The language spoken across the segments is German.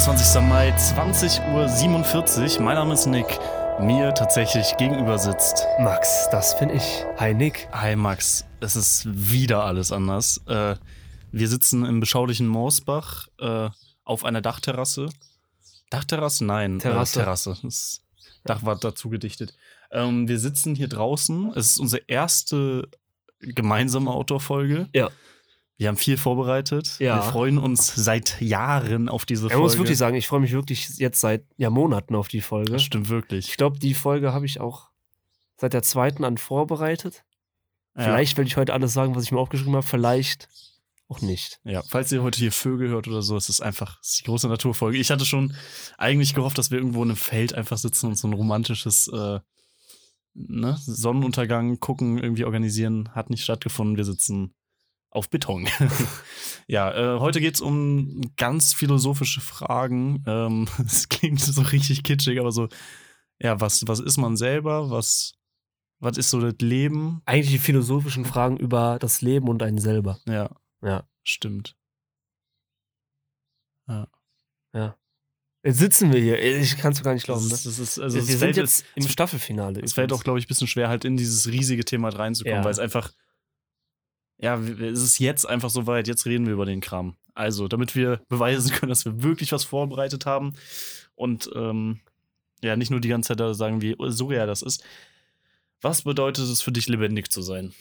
Donnerstag, 27. Mai, 20.47 Uhr. Mein Name ist Nick. Mir tatsächlich gegenüber sitzt. Max, das bin ich. Hi Nick. Hi Max, es ist wieder alles anders. Äh, wir sitzen im beschaulichen Moosbach äh, auf einer Dachterrasse. Dachterrasse? Nein, Terrasse. Äh, Terrasse. Das Dach war dazu gedichtet. Ähm, wir sitzen hier draußen. Es ist unsere erste gemeinsame Outdoor-Folge. Ja. Wir haben viel vorbereitet. Ja. Wir freuen uns seit Jahren auf diese Ich Folge. muss wirklich sagen, ich freue mich wirklich jetzt seit ja, Monaten auf die Folge. Das stimmt wirklich. Ich glaube, die Folge habe ich auch seit der zweiten an vorbereitet. Ja. Vielleicht werde ich heute alles sagen, was ich mir aufgeschrieben habe. Vielleicht auch nicht. Ja, falls ihr heute hier Vögel hört oder so, es ist einfach es ist die große Naturfolge. Ich hatte schon eigentlich gehofft, dass wir irgendwo in einem Feld einfach sitzen und so ein romantisches äh, ne, Sonnenuntergang gucken, irgendwie organisieren. Hat nicht stattgefunden. Wir sitzen auf Beton. ja, äh, heute geht's um ganz philosophische Fragen. Ähm, Es klingt so richtig kitschig, aber so, ja, was, was ist man selber? Was, was ist so das Leben? Eigentlich die philosophischen Fragen über das Leben und einen selber. Ja, Ja. stimmt. Jetzt sitzen wir hier. Ich kann es gar nicht glauben. Ne? Das ist, das ist, also wir es sind jetzt im es- Staffelfinale. Es fällt auch, glaube ich, ein bisschen schwer, halt in dieses riesige Thema reinzukommen, Ja. weil es einfach, ja, es ist jetzt einfach so weit, jetzt reden wir über den Kram. Also, damit wir beweisen können, dass wir wirklich was vorbereitet haben und ähm, ja, nicht nur die ganze Zeit da sagen, wie surreal das ist. Was bedeutet es für dich, lebendig zu sein?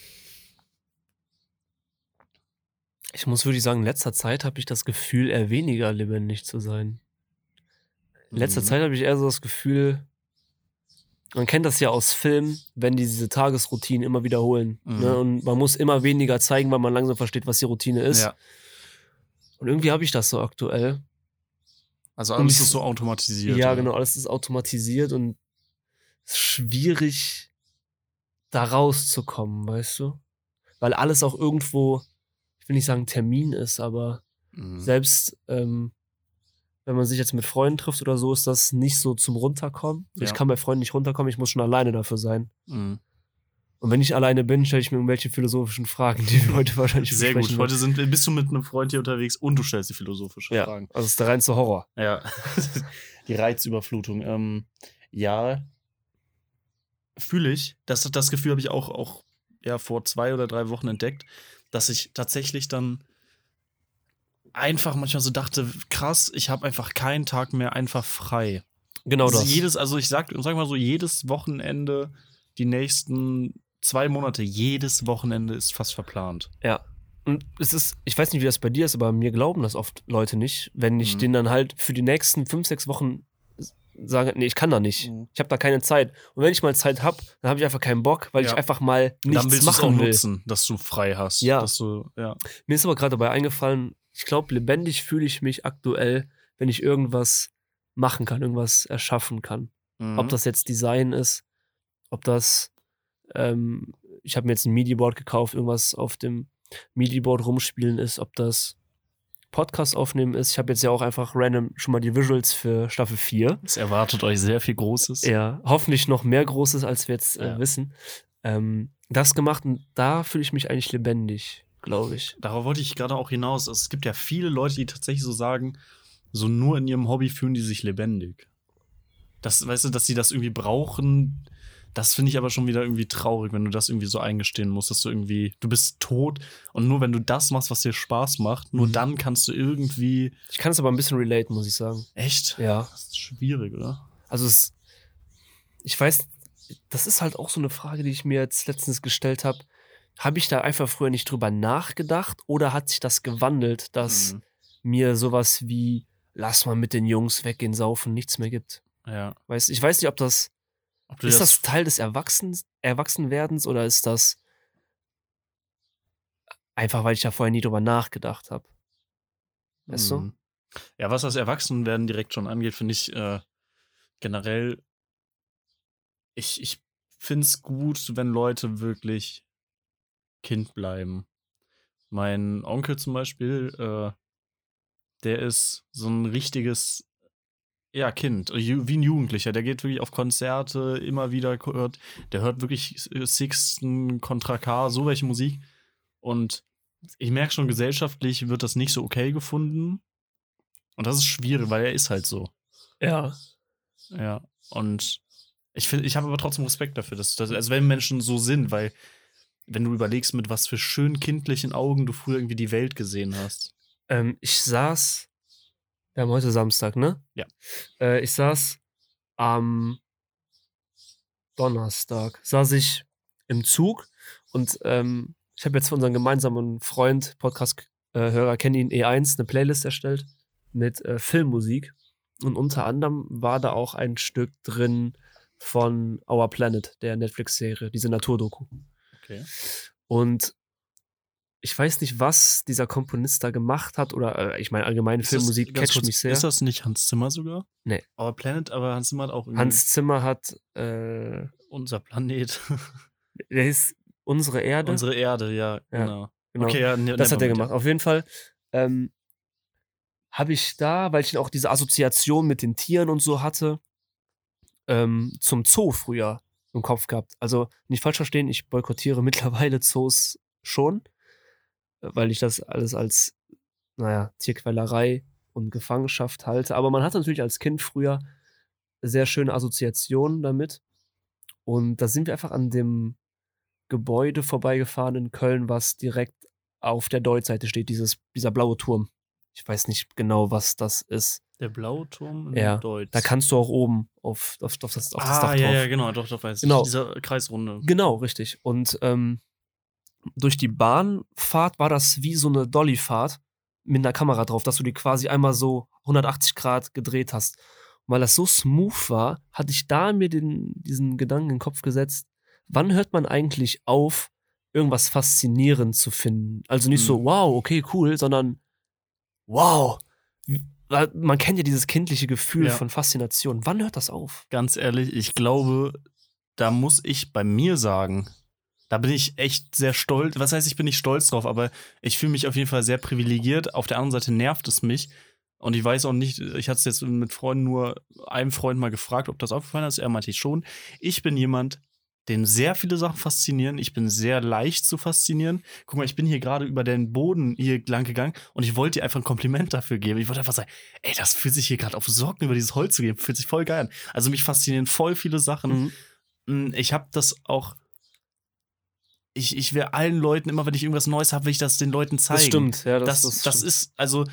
Ich muss wirklich sagen, in letzter Zeit habe ich das Gefühl, eher weniger lebendig zu sein. In letzter Mhm. Zeit habe ich eher so das Gefühl, man kennt das ja aus Filmen, wenn die diese Tagesroutinen immer wiederholen. Mhm. Ne? Und man muss immer weniger zeigen, weil man langsam versteht, was die Routine ist. Ja, Und irgendwie habe ich das so aktuell. also alles ich- ist so automatisiert. ja, oder? genau, alles ist automatisiert und es ist schwierig, da rauszukommen, weißt du? Weil alles auch irgendwo, ich will nicht sagen Termin ist, aber Mhm. selbst ähm, wenn man sich jetzt mit Freunden trifft oder so, ist das nicht so zum Runterkommen. Ja. Ich kann bei Freunden nicht runterkommen, ich muss schon alleine dafür sein. Mhm. Und wenn ich alleine bin, stelle ich mir irgendwelche philosophischen Fragen, die wir heute wahrscheinlich Sehr gut. besprechen Heute sind, bist du mit einem Freund hier unterwegs und du stellst die philosophische Ja, Fragen. also es ist der reinste Horror. Ja, die Reizüberflutung. Ähm, ja, fühle ich. Das, das Gefühl habe ich auch, auch ja, vor zwei oder drei Wochen entdeckt, dass ich tatsächlich dann einfach manchmal so dachte, krass, ich habe einfach keinen Tag mehr einfach frei. Genau Also das. Jedes, also ich sag, sag mal so, jedes Wochenende, die nächsten zwei Monate, jedes Wochenende ist fast verplant. Ja. Und es ist, ich weiß nicht, wie das bei dir ist, aber mir glauben das oft Leute nicht, wenn ich Mhm. denen dann halt für die nächsten fünf, sechs Wochen sage, nee, ich kann da nicht. Mhm. Ich habe da keine Zeit. Und wenn ich mal Zeit habe, dann habe ich einfach keinen Bock, weil Ja. ich einfach mal Dann nichts willst du auch machen will. nutzen, dass du frei hast. Ja. Du, ja. Mir ist aber gerade dabei eingefallen, ich glaube, lebendig fühle ich mich aktuell, wenn ich irgendwas machen kann, irgendwas erschaffen kann. Mhm. Ob das jetzt Design ist, ob das, ähm, ich habe mir jetzt ein MIDI-Board gekauft, irgendwas auf dem MIDI-Board rumspielen ist, ob das Podcast aufnehmen ist. Ich habe jetzt ja auch einfach random schon mal die Visuals für Staffel 4. Es erwartet euch sehr viel Großes. Ja, hoffentlich noch mehr Großes, als wir jetzt äh, Ja. wissen. Ähm, das gemacht und da fühle ich mich eigentlich lebendig, glaube ich. Darauf wollte ich gerade auch hinaus. Es gibt ja viele Leute, die tatsächlich so sagen, so nur in ihrem Hobby fühlen die sich lebendig. Das, weißt du, dass sie das irgendwie brauchen, das finde ich aber schon wieder irgendwie traurig, wenn du das irgendwie so eingestehen musst, dass du irgendwie, du bist tot und nur wenn du das machst, was dir Spaß macht, nur Mhm. dann kannst du irgendwie. Ich kann es aber ein bisschen relaten, muss ich sagen. Echt? Ja. Das ist schwierig, oder? Also es, ich weiß, das ist halt auch so eine Frage, die ich mir jetzt letztens gestellt habe. Habe ich da einfach früher nicht drüber nachgedacht oder hat sich das gewandelt, dass Mhm. mir sowas wie lass mal mit den Jungs weggehen, saufen, nichts mehr gibt? Ja. Weißt, ich weiß nicht, ob das Ob du ist das Teil des Erwachsen, Erwachsenwerdens oder ist das einfach, weil ich da vorher nie drüber nachgedacht habe? Weißt du? Mhm. Ja, was das Erwachsenwerden direkt schon angeht, finde ich äh, generell, ich, ich finde es gut, wenn Leute wirklich Kind bleiben. Mein Onkel zum Beispiel, äh, der ist so ein richtiges, ja, Kind, Ju- wie ein Jugendlicher. Der geht wirklich auf Konzerte, immer wieder hört, der hört wirklich Sixten, Contra K, so welche Musik. Und ich merke schon, gesellschaftlich wird das nicht so okay gefunden. Und das ist schwierig, weil er ist halt so. Ja. Ja. Und ich finde, ich habe aber trotzdem Respekt dafür, dass, dass, also wenn Menschen so sind, weil wenn du überlegst, mit was für schön kindlichen Augen du früher irgendwie die Welt gesehen hast. Ähm, ich saß, wir haben heute Samstag, ne? Ja. Äh, ich saß am Donnerstag, saß ich im Zug und ähm, ich habe jetzt für unseren gemeinsamen Freund, Podcast-Hörer, kennen ihn E1, eine Playlist erstellt mit äh, Filmmusik. Und unter anderem war da auch ein Stück drin von Our Planet, der Netflix-Serie, diese Naturdoku. Okay. Und ich weiß nicht, was dieser Komponist da gemacht hat, oder äh, ich meine, allgemeine Ist Filmmusik catcht kurz, mich sehr. Ist das nicht Hans Zimmer sogar? Nee. Our Planet, aber Hans Zimmer hat auch irgendwie Hans Zimmer hat, äh, unser Planet. der ist Unsere Erde. Unsere Erde, ja, Ja, genau. genau. Okay, ja, ne- Das hat er gemacht. Auf jeden Fall ähm, habe ich da, weil ich auch diese Assoziation mit den Tieren und so hatte, ähm, zum Zoo früher im Kopf gehabt. Also nicht falsch verstehen, ich boykottiere mittlerweile Zoos schon, weil ich das alles als, naja, Tierquälerei und Gefangenschaft halte. Aber man hat natürlich als Kind früher sehr schöne Assoziationen damit. Und da sind wir einfach an dem Gebäude vorbeigefahren in Köln, was direkt auf der Deutschseite steht, dieses, dieser blaue Turm. Ich weiß nicht genau, was das ist. Der blaue Turm in Ja, Deutsch. Da kannst du auch oben auf, auf, auf das, auf das ah, Dach ja, drauf. ja, genau, doch, doch, weiß Genau. ich. Diese Kreisrunde. Genau, richtig. Und ähm, durch die Bahnfahrt war das wie so eine Dollyfahrt mit einer Kamera drauf, dass du die quasi einmal so 180 Grad gedreht hast. Und weil das so smooth war, hatte ich da mir den, diesen Gedanken in den Kopf gesetzt, wann hört man eigentlich auf, irgendwas faszinierend zu finden? Also nicht so, Mhm. wow, okay, cool, sondern wow. Weil Man kennt ja dieses kindliche Gefühl Ja. von Faszination. Wann hört das auf? Ganz ehrlich, ich glaube, da muss ich bei mir sagen, da bin ich echt sehr stolz. Was heißt, ich bin nicht stolz drauf, aber ich fühle mich auf jeden Fall sehr privilegiert. Auf der anderen Seite nervt es mich. Und ich weiß auch nicht, ich hatte es jetzt mit Freunden nur einem Freund mal gefragt, ob das aufgefallen ist. Er meinte ich schon. Ich bin jemand, den sehr viele Sachen faszinieren. Ich bin sehr leicht zu faszinieren. Guck mal, ich bin hier gerade über den Boden hier lang gegangen und ich wollte dir einfach ein Kompliment dafür geben. Ich wollte einfach sagen, ey, das fühlt sich hier gerade auf Socken über dieses Holz zu geben. Fühlt sich voll geil an. Also mich faszinieren voll viele Sachen. Mhm. Mm, Ich habe das auch. Ich, ich will allen Leuten, immer wenn ich irgendwas Neues habe, will ich das den Leuten zeigen. Das stimmt, ja, Das, das, das, stimmt. ist, also,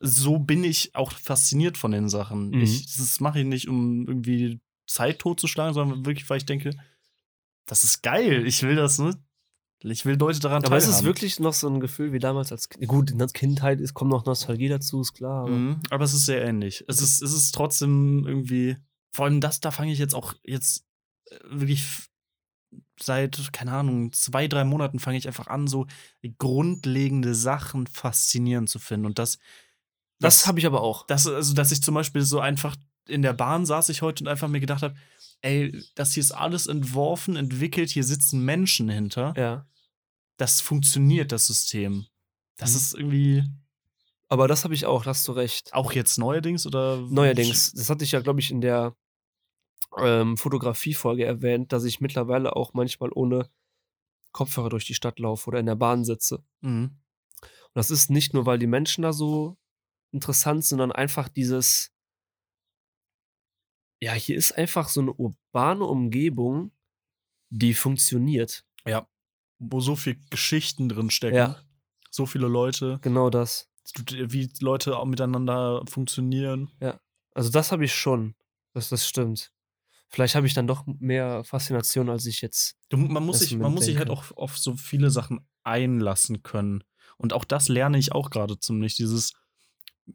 so bin ich auch fasziniert von den Sachen. Mhm. Ich, das mache ich nicht, um irgendwie Zeit totzuschlagen, sondern wirklich, weil ich denke, das ist geil. Ich will das, ne? Ich will Leute daran Aber es ist wirklich noch so ein Gefühl wie damals als Kind. Gut, in der Kindheit ist, kommt noch Nostalgie dazu, ist klar. Aber Mhm, aber es ist sehr ähnlich. Es ist, es ist trotzdem irgendwie, vor allem das, da fange ich jetzt auch jetzt äh, wirklich seit, keine Ahnung, zwei, drei Monaten fange ich einfach an, so grundlegende Sachen faszinierend zu finden. Und das, das habe ich aber auch. das, also, dass ich zum Beispiel so einfach in der Bahn saß ich heute und einfach mir gedacht habe, ey, das hier ist alles entworfen, entwickelt, hier sitzen Menschen hinter. Ja. Das funktioniert, das System. Das Mhm. ist irgendwie Aber das habe ich auch, hast du recht. auch jetzt neuerdings oder? Neuerdings, das hatte ich ja, glaube ich, in der ähm, Fotografie-Folge erwähnt, dass ich mittlerweile auch manchmal ohne Kopfhörer durch die Stadt laufe oder in der Bahn sitze. Mhm. Und das ist nicht nur, weil die Menschen da so interessant sind, sondern einfach dieses, ja, hier ist einfach so eine urbane Umgebung, die funktioniert. Ja. Wo so viel Geschichten drin stecken. Ja. So viele Leute, Genau das. wie Leute auch miteinander funktionieren. Also das habe ich schon. Das, das stimmt. Vielleicht habe ich dann doch mehr Faszination, als ich jetzt. Du, man muss, sich, man muss sich halt auch auf so viele Sachen einlassen können. Und auch das lerne ich auch gerade ziemlich. Dieses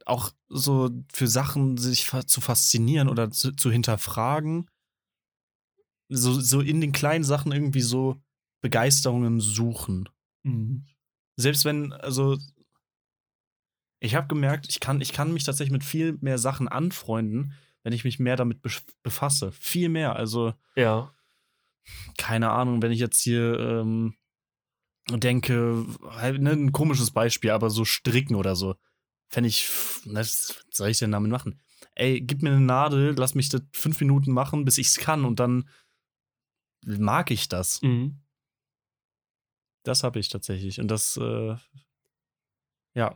auch so für Sachen sich zu faszinieren oder zu, zu hinterfragen. So, so in den kleinen Sachen irgendwie so Begeisterungen suchen. Selbst wenn, also ich habe gemerkt, ich kann, ich kann mich tatsächlich mit viel mehr Sachen anfreunden, wenn ich mich mehr damit bef- befasse. Viel mehr. Also, Ja. keine Ahnung, wenn ich jetzt hier ähm, denke, halt, ne, ein komisches Beispiel, aber so stricken oder so. Fände ich, was soll ich denn damit machen? Ey, gib mir eine Nadel, lass mich das fünf Minuten machen, bis ich's kann und dann mag ich das. Mhm. Das habe ich tatsächlich. Und das, äh, ja,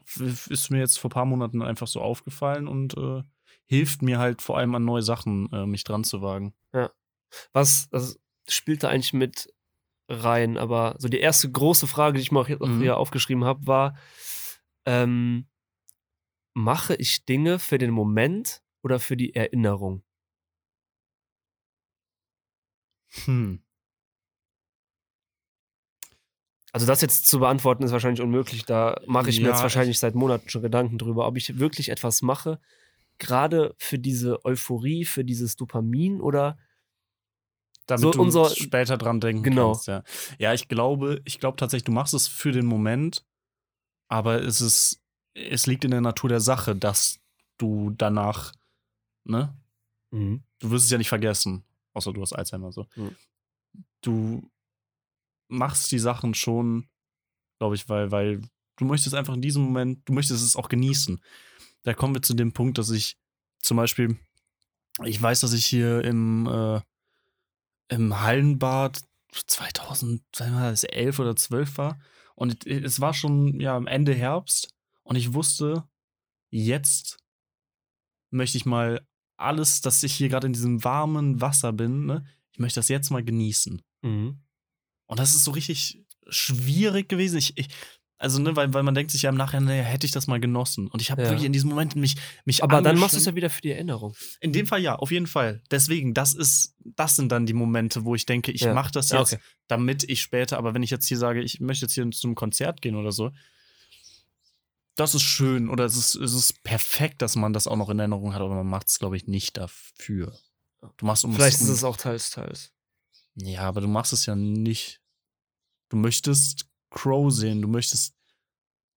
ist mir jetzt vor ein paar Monaten einfach so aufgefallen und äh, hilft mir halt vor allem an neue Sachen, äh, mich dran zu wagen. Was, das spielt da eigentlich mit rein, aber so die erste große Frage, die ich mir auch hier, Mhm. hier aufgeschrieben habe, war, ähm, mache ich Dinge für den Moment oder für die Erinnerung? Hm. Also das jetzt zu beantworten ist wahrscheinlich unmöglich. Da mache ich mir Ja, jetzt wahrscheinlich seit Monaten schon Gedanken drüber, ob ich wirklich etwas mache, gerade für diese Euphorie, für dieses Dopamin oder Damit So du unser- später dran denken Genau. kannst, ja. Ja, ich glaube, ich glaube tatsächlich, du machst es für den Moment, aber es ist, es liegt in der Natur der Sache, dass du danach, ne? Mhm. Du wirst es ja nicht vergessen, außer du hast Alzheimer so. Mhm. Du machst die Sachen schon, glaube ich, weil, weil du möchtest einfach in diesem Moment, du möchtest es auch genießen. Da kommen wir zu dem Punkt, dass ich zum Beispiel, ich weiß, dass ich hier im, äh, im Hallenbad 2011 oder 12 war und es war schon ja am Ende Herbst und ich wusste, jetzt möchte ich mal alles, dass ich hier gerade in diesem warmen Wasser bin, ne? Ich möchte das jetzt mal genießen. Mhm. Und das ist so richtig schwierig gewesen. Ich, ich, also, ne, weil, weil man denkt sich ja im Nachhinein, naja, hätte ich das mal genossen. Und ich habe Ja. wirklich in diesem Moment mich, mich Aber dann machst du es ja wieder für die Erinnerung. In dem Fall ja, auf jeden Fall. Deswegen, das ist, das sind dann die Momente, wo ich denke, ich Ja. mache das Ja, jetzt, okay. damit ich später, aber wenn ich jetzt hier sage, ich möchte jetzt hier zum Konzert gehen oder so, das ist schön oder es ist, es ist perfekt, dass man das auch noch in Erinnerung hat, aber man macht es, glaube ich, nicht dafür. Du machst um Vielleicht ist es auch teils, teils. Ja, aber du machst es ja nicht. Du möchtest Crow sehen, du möchtest.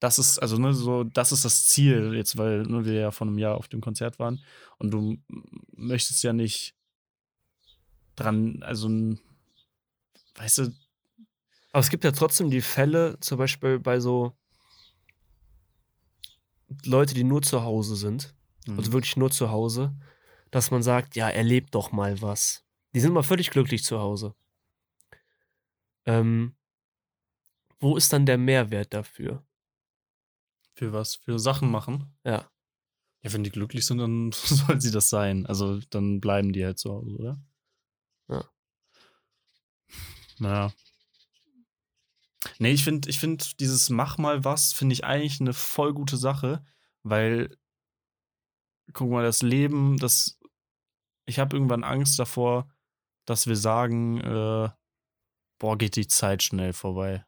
Das ist, also, ne, so, das ist das Ziel, jetzt, weil ne, wir ja vor einem Jahr auf dem Konzert waren. Und du möchtest ja nicht dran, also, weißt du, Aber es gibt ja trotzdem die Fälle, zum Beispiel bei so Leute, die nur zu Hause sind, Mhm. also wirklich nur zu Hause, dass man sagt, ja, erlebt doch mal was. Die sind mal völlig glücklich zu Hause. Ähm, wo ist dann der Mehrwert dafür? für was, für Sachen machen. Ja. Ja, wenn die glücklich sind, dann sollen sie das sein. Also, dann bleiben die halt zu Hause, oder? Ja. Naja. Nee, ich finde, ich find, dieses Mach mal was, finde ich eigentlich eine voll gute Sache, weil, guck mal, das Leben, das, ich habe irgendwann Angst davor, dass wir sagen, äh, boah, geht die Zeit schnell vorbei.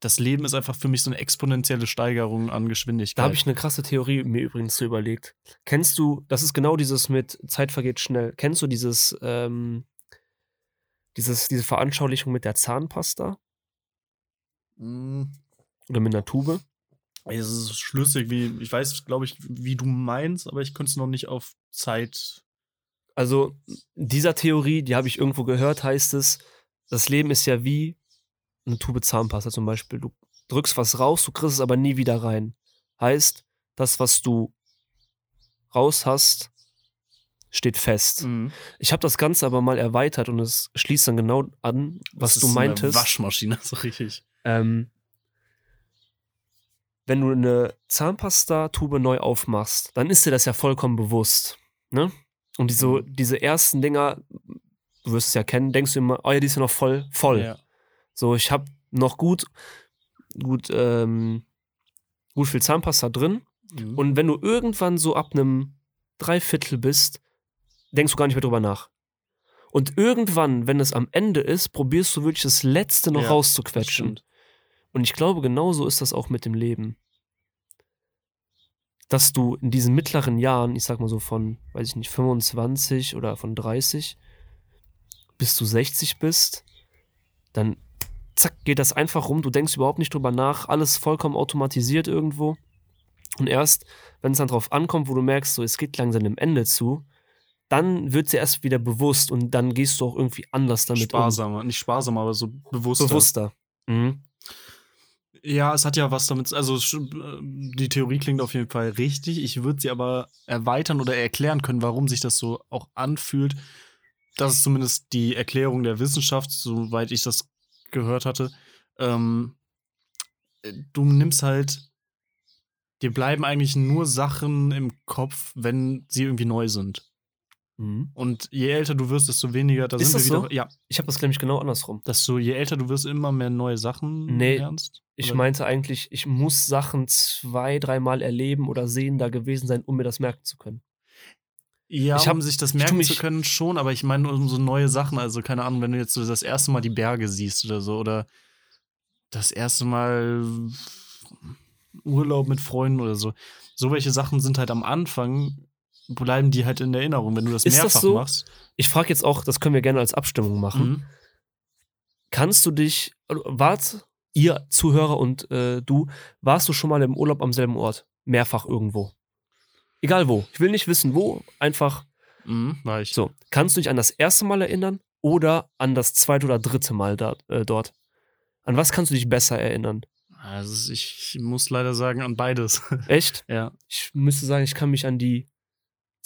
Das Leben ist einfach für mich so eine exponentielle Steigerung an Geschwindigkeit. Da habe ich eine krasse Theorie mir übrigens so überlegt. Kennst du, das ist genau dieses mit Zeit vergeht schnell. Kennst du dieses, ähm, dieses, diese Veranschaulichung mit der Zahnpasta Mm. oder mit einer Tube? Es ist schlüssig, wie, ich weiß, glaube ich, wie du meinst, aber ich könnte es noch nicht auf Zeit. Also, dieser Theorie, die habe ich irgendwo gehört, heißt es, das Leben ist ja wie eine Tube Zahnpasta zum Beispiel. Du drückst was raus, du kriegst es aber nie wieder rein. Heißt, das, was du raus hast, steht fest. Mhm. Ich habe das Ganze aber mal erweitert und es schließt dann genau an, was Das du ist meintest. Eine Waschmaschine, so richtig. Ähm, wenn du eine Zahnpasta-Tube neu aufmachst, dann ist dir das ja vollkommen bewusst. Ne? Und diese, Mhm. diese ersten Dinger, du wirst es ja kennen, denkst du immer, oh ja, die ist ja noch voll, voll. Ja. So, ich habe noch gut, gut, ähm, gut viel Zahnpasta drin. Mhm. Und wenn du irgendwann so ab einem Dreiviertel bist, denkst du gar nicht mehr drüber nach. Und irgendwann, wenn es am Ende ist, probierst du wirklich das Letzte noch Ja, rauszuquetschen. Und ich glaube, genauso ist das auch mit dem Leben. Dass du in diesen mittleren Jahren, ich sag mal so von, weiß ich nicht, 25 oder von 30 bis du 60 bist, dann zack, geht das einfach rum. Du denkst überhaupt nicht drüber nach. Alles vollkommen automatisiert irgendwo. Und erst, wenn es dann drauf ankommt, wo du merkst, so, es geht langsam dem Ende zu, dann wird dir erst wieder bewusst und dann gehst du auch irgendwie anders damit Sparsamer, nicht sparsamer, aber so bewusster. um. Bewusster. Mhm. Ja, es hat ja was damit, also äh, die Theorie klingt auf jeden Fall richtig. Ich würde sie aber erweitern oder erklären können, warum sich das so auch anfühlt. Das ist zumindest die Erklärung der Wissenschaft, soweit ich das gehört hatte. Ähm, äh, du nimmst halt dir bleiben eigentlich nur Sachen im Kopf, wenn sie irgendwie neu sind. Mhm. Und je älter du wirst, desto weniger, da Ist sind das wir so? wieder. Ja, Ich habe das nämlich genau andersrum. dass du, je älter du wirst, immer mehr neue Sachen Nee, lernst. Ich Oder- meinte eigentlich, ich muss Sachen zwei, dreimal erleben oder sehen, da gewesen sein, um mir das merken zu können. Ja, Ich hab- um sich das merken zu können schon, aber ich meine um so neue Sachen, also keine Ahnung, wenn du jetzt so das erste Mal die Berge siehst oder so oder das erste Mal Urlaub mit Freunden oder so. So welche Sachen sind halt am Anfang, bleiben die halt in Erinnerung, wenn du das Ist das mehrfach so? machst. Ich frage jetzt auch, das können wir gerne als Abstimmung machen. Mhm. Kannst du dich, also, wart, ihr Zuhörer und äh, du, warst du schon mal im Urlaub am selben Ort? Mehrfach irgendwo. Egal wo. Ich will nicht wissen, wo. Einfach Mhm, war ich. so. Kannst du dich an das erste Mal erinnern oder an das zweite oder dritte Mal da, äh, dort? An was kannst du dich besser erinnern? Also ich muss leider sagen, an beides. Echt? ja. Ich müsste sagen, ich kann mich an die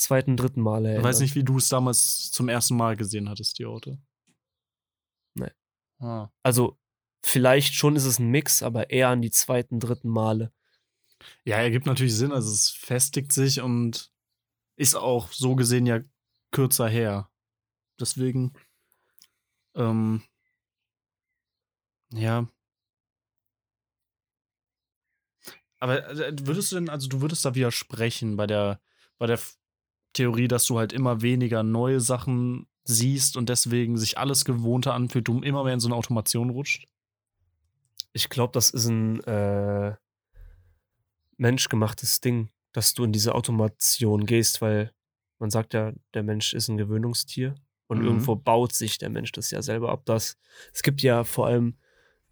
zweiten, dritten Male Ich erinnern. weiß nicht, wie du es damals zum ersten Mal gesehen hattest, die Orte. Nee. Ah. Also, vielleicht schon ist es ein Mix, aber eher an die zweiten, dritten Male. Ja, ergibt natürlich Sinn. Also es festigt sich und ist auch so gesehen ja kürzer her. Deswegen, ähm, ja. Aber äh, würdest du denn, also du würdest da widersprechen bei der, bei der Theorie, dass du halt immer weniger neue Sachen siehst und deswegen sich alles gewohnter anfühlt, du immer mehr in so eine Automation rutscht? Ich glaube, das ist ein äh, menschgemachtes Ding, dass du in diese Automation gehst, weil man sagt ja, der Mensch ist ein Gewöhnungstier und Mhm. irgendwo baut sich der Mensch das ja selber ab. Das, es gibt ja vor allem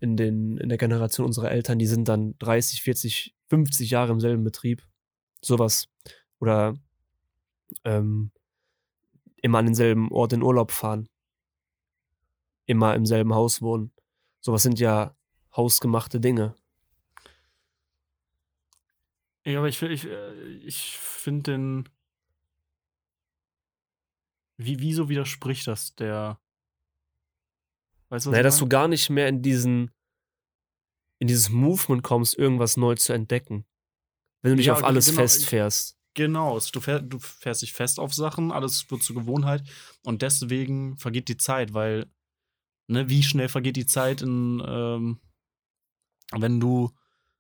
in, den, in der Generation unserer Eltern, die sind dann 30, 40, 50 Jahre im selben Betrieb. Sowas. Oder ähm, immer an denselben Ort in Urlaub fahren. Immer im selben Haus wohnen. Sowas sind ja hausgemachte Dinge. Ja, aber ich, ich, äh, ich finde den. Wie, wieso widerspricht das der. Weißt du, was Naja, dass du gar nicht mehr in diesen, in dieses Movement kommst, irgendwas neu zu entdecken. Wenn du dich Ja, auf alles genau. festfährst. Genau, du, fähr, du fährst dich fest auf Sachen, alles wird zur Gewohnheit und deswegen vergeht die Zeit, weil, ne, wie schnell vergeht die Zeit in, ähm, wenn du.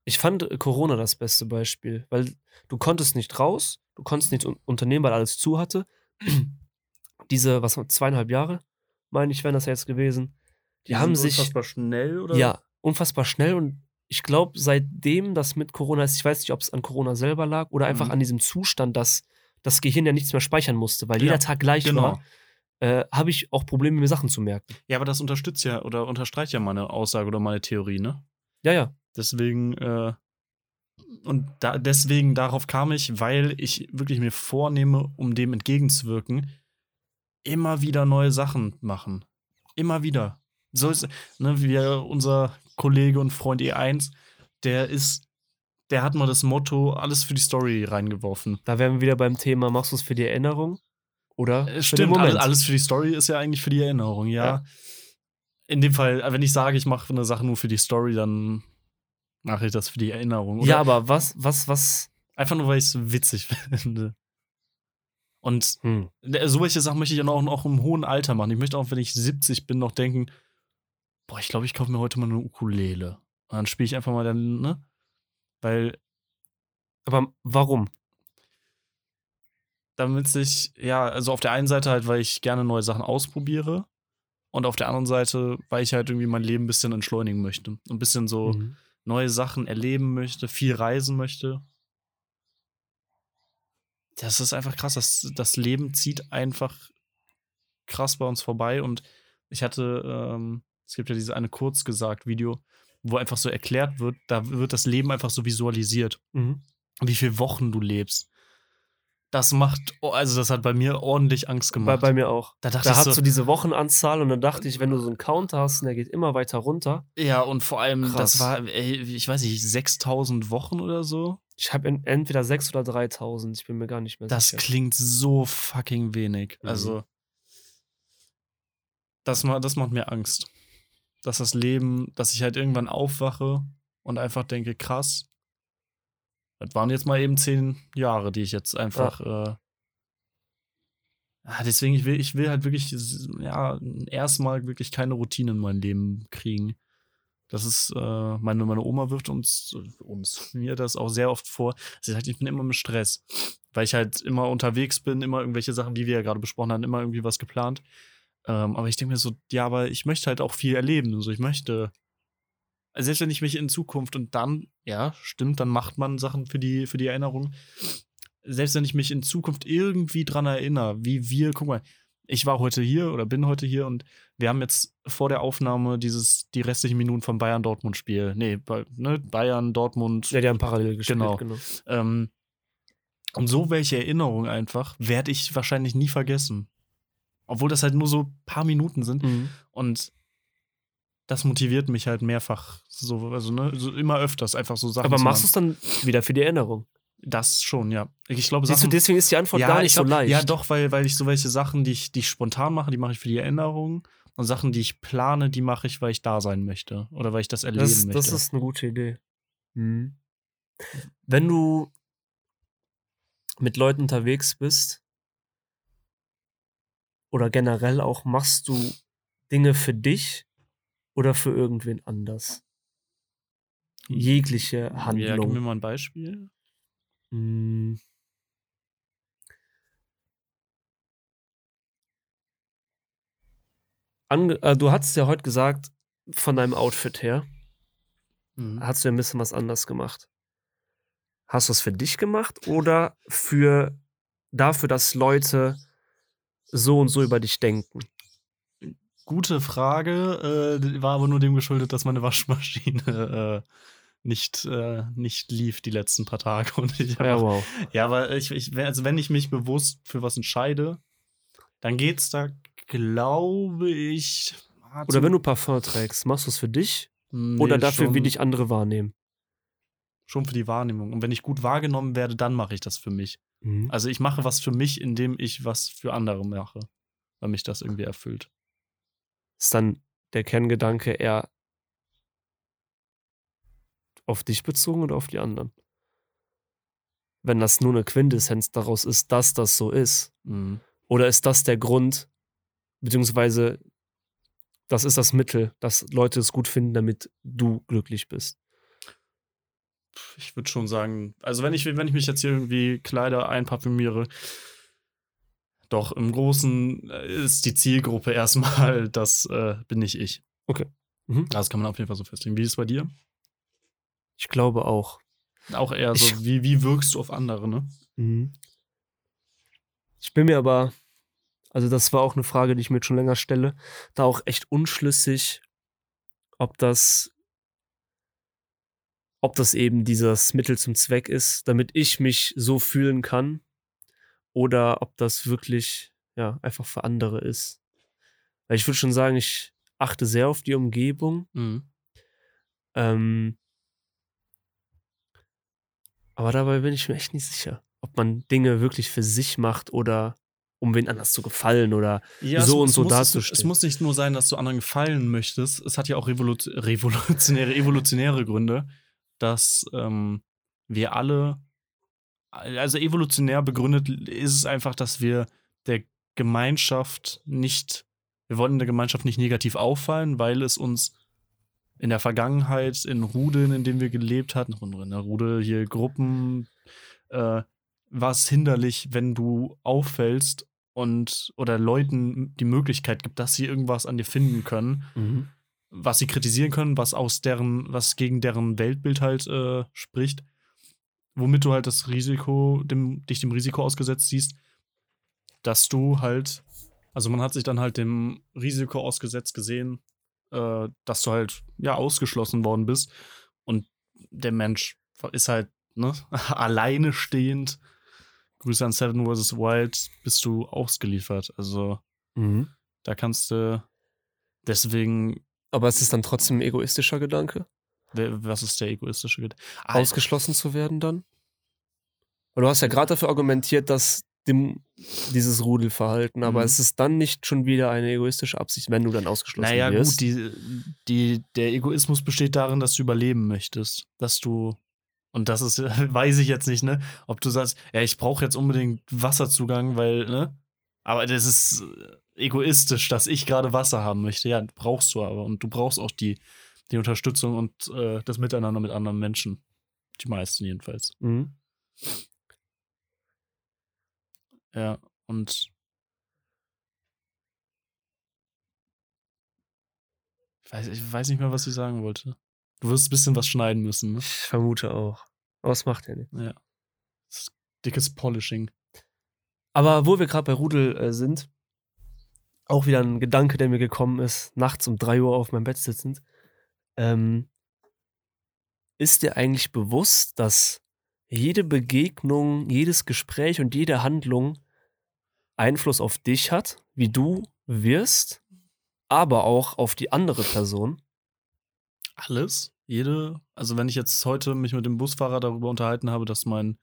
Ich fand Corona das beste Beispiel, weil du konntest nicht raus, du konntest nichts un unternehmen, weil alles zu hatte. Diese, was zweieinhalb Jahre, meine ich, wären das ja jetzt gewesen. Die, haben sind sich, unfassbar schnell oder? ja, unfassbar schnell und ich glaube, seitdem das mit Corona ist, ich weiß nicht, ob es an Corona selber lag oder einfach Mhm. an diesem Zustand, dass das Gehirn ja nichts mehr speichern musste, weil Ja, jeder Tag gleich Genau. war, äh, habe ich auch Probleme, mir Sachen zu merken. Ja, aber das unterstützt ja oder unterstreicht ja meine Aussage oder meine Theorie, ne? Ja, ja. Deswegen, äh, und da, deswegen darauf kam ich, weil ich wirklich mir vornehme, um dem entgegenzuwirken, immer wieder neue Sachen machen. Immer wieder. So ist, ne, wie unser Kollege und Freund E1, der ist, der hat mal das Motto, alles für die Story reingeworfen. Da wären wir wieder beim Thema, machst du es für die Erinnerung oder Äh, Stimmt, Moment? alles, alles für die Story ist ja eigentlich für die Erinnerung, ja. Ja. In dem Fall, wenn ich sage, ich mache eine Sache nur für die Story, dann mache ich das für die Erinnerung. Oder ja, aber was, was, was? Einfach nur, weil ich es witzig finde. Und Hm. äh, solche Sachen möchte ich dann auch noch im hohen Alter machen. Ich möchte auch, wenn ich 70 bin, noch denken, boah, ich glaube, ich kaufe mir heute mal eine Ukulele. Und dann spiele ich einfach mal dann, ne? Weil Aber warum? damit sich, ja, also auf der einen Seite halt, weil ich gerne neue Sachen ausprobiere. Und auf der anderen Seite, weil ich halt irgendwie mein Leben ein bisschen entschleunigen möchte. Ein bisschen so Mhm. neue Sachen erleben möchte, viel reisen möchte. Das ist einfach krass. Das, das Leben zieht einfach krass bei uns vorbei. Und ich hatte, ähm, es gibt ja diese eine Kurzgesagt-Video, wo einfach so erklärt wird, da wird das Leben einfach so visualisiert, Mhm. wie viele Wochen du lebst. Das macht, oh, also das hat bei mir ordentlich Angst Bei, gemacht. bei mir auch. da dachte Da ich hast so, du diese Wochenanzahl und dann dachte ich, wenn du so einen Counter hast und der geht immer weiter runter. ja, und vor allem, Krass. das war, ey, ich weiß nicht, 6000 Wochen oder so. Ich habe entweder 6 oder 3000, ich bin mir gar nicht mehr Das sicher. klingt so fucking wenig. Mhm. Also, das, das macht mir Angst. Dass das Leben, dass ich halt irgendwann aufwache und einfach denke, krass, Das waren jetzt mal eben zehn Jahre, die ich jetzt einfach. Äh, ja, deswegen, ich will, ich will halt wirklich, ja, erstmal wirklich keine Routine in mein Leben kriegen. Das ist, äh, meine, meine Oma wirft uns, uns, mir das auch sehr oft vor. Sie sagt, ich bin immer im Stress, weil ich halt immer unterwegs bin, immer irgendwelche Sachen, wie wir ja gerade besprochen haben, immer irgendwie was geplant. Ähm, aber ich denke mir so, ja, aber ich möchte halt auch viel erleben. Also ich möchte, also selbst wenn ich mich in Zukunft und dann, ja, stimmt, dann macht man Sachen für die, für die Erinnerung. Selbst wenn ich mich in Zukunft irgendwie dran erinnere, wie wir, guck mal, ich war heute hier oder bin heute hier und wir haben jetzt vor der Aufnahme dieses, die restlichen Minuten vom Bayern-Dortmund-Spiel. Nee, ne, Bayern-Dortmund. Ja, die haben parallel gespielt, genau. genau. Ähm, und so welche Erinnerungen einfach werde ich wahrscheinlich nie vergessen. Obwohl das halt nur so ein paar Minuten sind. Mhm. Und das motiviert mich halt mehrfach. So, also, ne, so immer öfters einfach so Sachen. Aber machst du es dann wieder für die Erinnerung? Das schon, ja. Ich glaube, Siehst du, deswegen ist die Antwort ja, gar nicht glaub, so leicht. Ja, doch, weil, weil ich so welche Sachen, die ich, die ich spontan mache, die mache ich für die Erinnerung. Und Sachen, die ich plane, die mache ich, weil ich da sein möchte. Oder weil ich das erleben das, möchte. Das ist eine gute Idee. Mhm. Wenn du mit Leuten unterwegs bist, oder generell auch, machst du Dinge für dich oder für irgendwen anders? Hm. Jegliche Handlung. Ja, gib mir mal ein Beispiel. Hm. Ange äh, du hast ja heute gesagt, von deinem Outfit her, mhm. hast du ja ein bisschen was anders gemacht. Hast du es für dich gemacht oder für dafür, dass Leute so und so über dich denken? Gute Frage, äh, war aber nur dem geschuldet, dass meine Waschmaschine äh, nicht, äh, nicht lief die letzten paar Tage. Und ich ja, wow. Ja, aber ich, ich, also wenn ich mich bewusst für was entscheide, dann geht's da, glaube ich. Oder wenn du Parfum trägst, machst du es für dich? Nee, oder dafür, schon, wie dich andere wahrnehmen? Schon für die Wahrnehmung. Und wenn ich gut wahrgenommen werde, dann mache ich das für mich. Mhm. Also ich mache was für mich, indem ich was für andere mache, weil mich das irgendwie erfüllt. Ist dann der Kerngedanke eher auf dich bezogen oder auf die anderen? Wenn das nur eine Quintessenz daraus ist, dass das so ist. Mhm. Oder ist das der Grund, beziehungsweise das ist das Mittel, dass Leute es gut finden, damit du glücklich bist? Ich würde schon sagen, also wenn ich, wenn ich mich jetzt hier irgendwie Kleider einparfümiere, doch im Großen äh, ist die Zielgruppe erstmal, das äh, bin nicht ich. Okay. Mhm. Das kann man auf jeden Fall so festlegen. Wie ist es bei dir? Ich glaube auch. Auch eher so, ich, wie, wie wirkst du auf andere, ne? Mhm. Ich bin mir aber, also das war auch eine Frage, die ich mir schon länger stelle, da auch echt unschlüssig, ob das ob das eben dieses Mittel zum Zweck ist, damit ich mich so fühlen kann, oder ob das wirklich ja einfach für andere ist. Weil ich würde schon sagen, ich achte sehr auf die Umgebung. Mhm. Ähm, aber dabei bin ich mir echt nicht sicher, ob man Dinge wirklich für sich macht oder um wen anders zu gefallen oder ja, so und so dazustehen. Es muss nicht nur sein, dass du anderen gefallen möchtest. Es hat ja auch revolutionäre, evolutionäre Gründe dass ähm, wir alle, also evolutionär begründet ist es einfach, dass wir der Gemeinschaft nicht, wir wollen der Gemeinschaft nicht negativ auffallen, weil es uns in der Vergangenheit in Rudeln, in denen wir gelebt hatten, in der Rudel hier Gruppen, äh, war es hinderlich, wenn du auffällst und oder Leuten die Möglichkeit gibt, dass sie irgendwas an dir finden können. Mhm was sie kritisieren können, was aus deren, was gegen deren Weltbild halt äh, spricht, womit du halt das Risiko, dem, dich dem Risiko ausgesetzt siehst, dass du halt, also man hat sich dann halt dem Risiko ausgesetzt gesehen, äh, dass du halt ja ausgeschlossen worden bist und der Mensch ist halt ne, alleine stehend. Grüße an Seven vs. Wild, bist du ausgeliefert. Also mhm. da kannst du deswegen aber es ist dann trotzdem ein egoistischer Gedanke? Was ist der egoistische Gedanke? Ausgeschlossen zu werden dann? Weil du hast ja gerade dafür argumentiert, dass dem, dieses Rudelverhalten, aber mhm. es ist dann nicht schon wieder eine egoistische Absicht, wenn du dann ausgeschlossen naja, wirst. Naja, gut, die, die, der Egoismus besteht darin, dass du überleben möchtest. Dass du, Und das ist, weiß ich jetzt nicht, ne? Ob du sagst, ja, ich brauche jetzt unbedingt Wasserzugang, weil, ne? Aber das ist egoistisch, dass ich gerade Wasser haben möchte. Ja, brauchst du aber. Und du brauchst auch die, die Unterstützung und äh, das Miteinander mit anderen Menschen. Die meisten jedenfalls. Mhm. Ja, und ich weiß, ich weiß nicht mehr, was ich sagen wollte. Du wirst ein bisschen was schneiden müssen, ne? Ich vermute auch. Aber es macht ja nichts. Ja. Dickes Polishing. Aber wo wir gerade bei Rudel äh, sind, auch wieder ein Gedanke, der mir gekommen ist, nachts um 3 Uhr auf meinem Bett sitzend. Ähm, ist dir eigentlich bewusst, dass jede Begegnung, jedes Gespräch und jede Handlung Einfluss auf dich hat, wie du wirst, aber auch auf die andere Person? Alles? Jede? Also, wenn ich jetzt heute mich mit dem Busfahrer darüber unterhalten habe, dass mein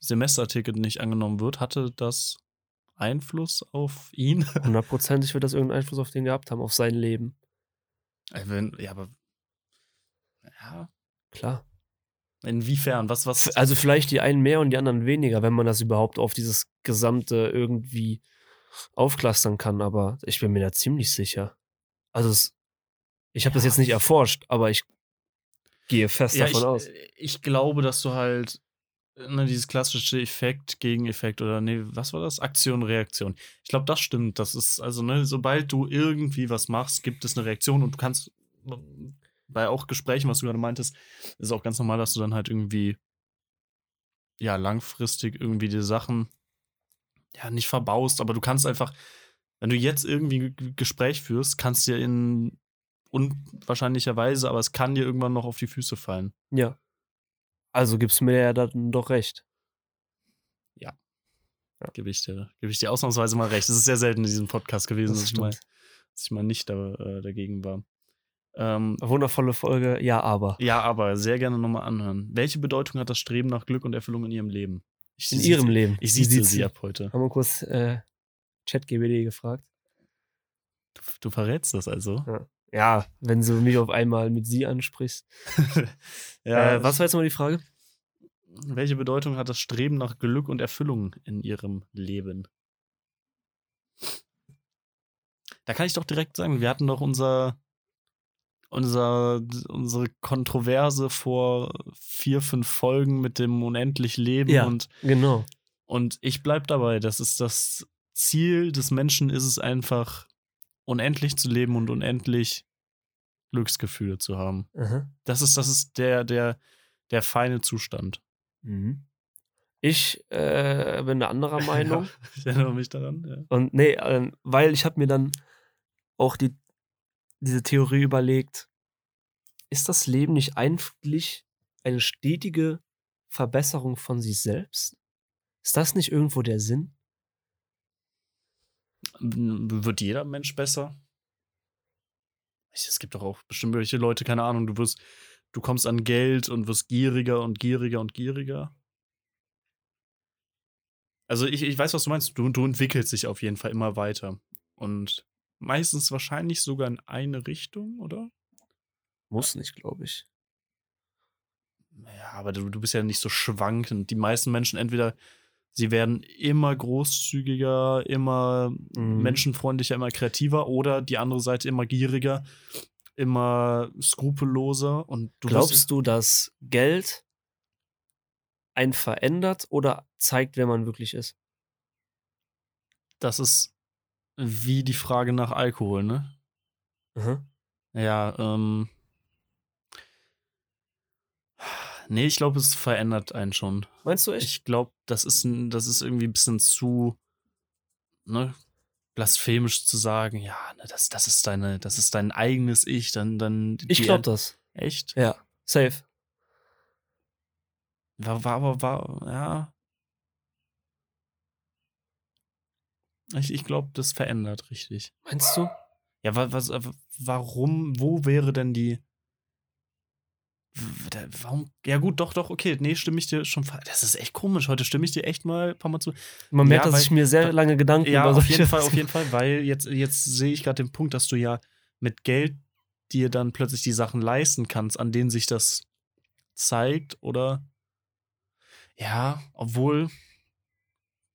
Semesterticket nicht angenommen wird, hatte das Einfluss auf ihn? Hundertprozentig wird das irgendeinen Einfluss auf den gehabt haben, auf sein Leben. Äh, wenn, ja, aber. Ja. Klar. Inwiefern? Was, was? Also vielleicht die einen mehr und die anderen weniger, wenn man das überhaupt auf dieses Gesamte irgendwie aufklustern kann, aber ich bin mir da ziemlich sicher. Also es, ich habe das Ja. jetzt nicht erforscht, aber ich gehe fest Ja, davon ich, aus. ich glaube, dass du halt ne, dieses klassische Effekt, Gegeneffekt oder nee, was war das? Aktion, Reaktion. Ich glaube, das stimmt. Das ist, also, ne, sobald du irgendwie was machst, gibt es eine Reaktion und du kannst bei auch Gesprächen, was du gerade meintest, ist auch ganz normal, dass du dann halt irgendwie ja langfristig irgendwie die Sachen ja nicht verbaust, aber du kannst einfach, wenn du jetzt irgendwie ein Gespräch führst, kannst dir in unwahrscheinlicherweise, aber es kann dir irgendwann noch auf die Füße fallen. Ja. Also gibst du mir ja dann doch recht. Gebe ich dir, gebe ich dir ausnahmsweise mal recht. Es ist sehr selten in diesem Podcast gewesen, Das dass ich, mal, dass ich mal nicht da, äh, dagegen war. Ähm, Wundervolle Folge, ja, aber. ja, aber sehr gerne nochmal anhören. Welche Bedeutung hat das Streben nach Glück und Erfüllung in ihrem Leben? Ich In sie- ihrem Leben. Ich sieze sieht's sie ab heute. Haben wir kurz äh, ChatGBD gefragt. Du, du verrätst das also. Ja, wenn du mich auf einmal mit sie ansprichst. ja, äh, was war jetzt nochmal die Frage? Welche Bedeutung hat das Streben nach Glück und Erfüllung in ihrem Leben? Da kann ich doch direkt sagen, wir hatten doch unser, unser, unsere Kontroverse vor vier, fünf Folgen mit dem unendlich Leben Ja. und, Genau. und ich bleib dabei. Das ist das Ziel des Menschen, ist es einfach, unendlich zu leben und unendlich Glücksgefühle zu haben. Aha. Das ist, das ist der, der, der feine Zustand. Mhm. Ich äh, bin eine anderer Meinung. Ja, ich erinnere mich daran, ja. Und nee, ähm, weil ich habe mir dann auch die, diese Theorie überlegt, ist das Leben nicht eigentlich eine stetige Verbesserung von sich selbst? Ist das nicht irgendwo der Sinn? Wird jeder Mensch besser? Es gibt doch auch bestimmt welche Leute, keine Ahnung, du wirst, du kommst an Geld und wirst gieriger und gieriger und gieriger. Also ich, ich weiß, was du meinst. Du, du entwickelst dich auf jeden Fall immer weiter. Und meistens wahrscheinlich sogar in eine Richtung, oder? Muss nicht, glaube ich. Ja, aber du, du bist ja nicht so schwankend. Die meisten Menschen entweder, sie werden immer großzügiger, immer Mhm. menschenfreundlicher, immer kreativer oder die andere Seite immer gieriger, immer skrupelloser und du Glaubst du, dass Geld einen verändert oder zeigt, wer man wirklich ist? das ist wie die Frage nach Alkohol, ne? Aha. Ja, ähm. Nee, ich glaube, es verändert einen schon. Meinst du echt? Ich glaube, das ist, das ist irgendwie ein bisschen zu ne, blasphemisch zu sagen, ja, ne, das, das ist deine, das ist dein eigenes Ich, dann, dann. Ich glaube das. Echt? Ja, safe. War, war aber, war, ja. Ich, ich glaube, das verändert richtig. Meinst du? Ja, wa- was, warum, wo wäre denn die. Warum? Ja, gut, doch, doch, okay. Nee, stimme ich dir schon. Das ist echt komisch. Heute stimme ich dir echt mal ein paar Mal zu. Man merkt, Ja, dass weil- ich mir sehr lange Gedanken Ja, über auf solche jeden Fall, auf jeden Fall, weil jetzt, jetzt sehe ich gerade den Punkt, dass du ja mit Geld dir dann plötzlich die Sachen leisten kannst, an denen sich das zeigt oder Ja, obwohl,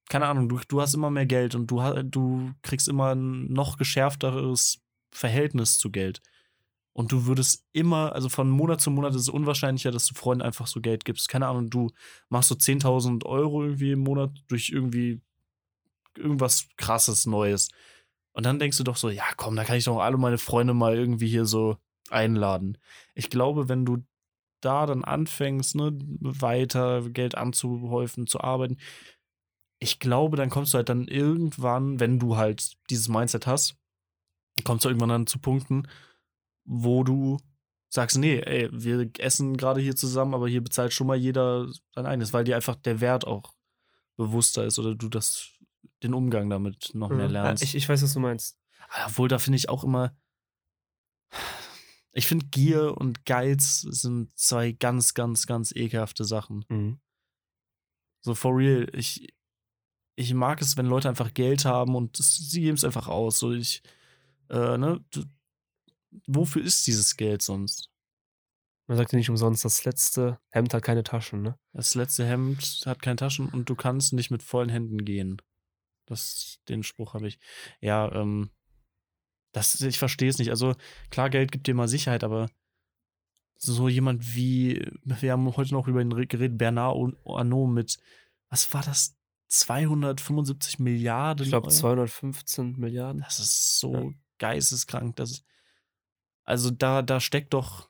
keine Ahnung, du, du hast immer mehr Geld und du, du kriegst immer ein noch geschärfteres Verhältnis zu Geld. Und du würdest immer, also von Monat zu Monat ist es unwahrscheinlicher, dass du Freunden einfach so Geld gibst. Keine Ahnung, du machst so 10.000 Euro irgendwie im Monat durch irgendwie irgendwas krasses Neues. Und dann denkst du doch so, ja komm, da kann ich doch alle meine Freunde mal irgendwie hier so einladen. Ich glaube, wenn du da dann anfängst, ne, weiter Geld anzuhäufen, zu arbeiten, ich glaube, dann kommst du halt dann irgendwann, wenn du halt dieses Mindset hast, kommst du irgendwann dann zu Punkten, wo du sagst, nee, ey, wir essen gerade hier zusammen, aber hier bezahlt schon mal jeder sein eigenes, weil dir einfach der Wert auch bewusster ist oder du das, den Umgang damit noch mehr Mhm. Ja, lernst. ich, ich weiß, was du meinst. Obwohl, da finde ich auch immer. Ich finde, Gier und Geiz sind zwei ganz, ganz, ganz ekelhafte Sachen. Mhm. So for real. Ich, ich mag es, wenn Leute einfach Geld haben und das, sie geben es einfach aus. So ich, äh, ne? Du, wofür ist dieses Geld sonst? Man sagt ja nicht umsonst, das letzte Hemd hat keine Taschen, ne? Das letzte Hemd hat keine Taschen und du kannst nicht mit vollen Händen gehen. Das, den Spruch habe ich. Ja, ähm, das, ich verstehe es nicht. Also, klar, Geld gibt dir mal Sicherheit, aber so jemand wie, wir haben heute noch über ihn geredet, Bernard Arnault mit, was war das? 275 Milliarden? Ich glaube Euro? 215 Milliarden. Das ist so Ja. geisteskrank. Das ist, also da, da steckt doch.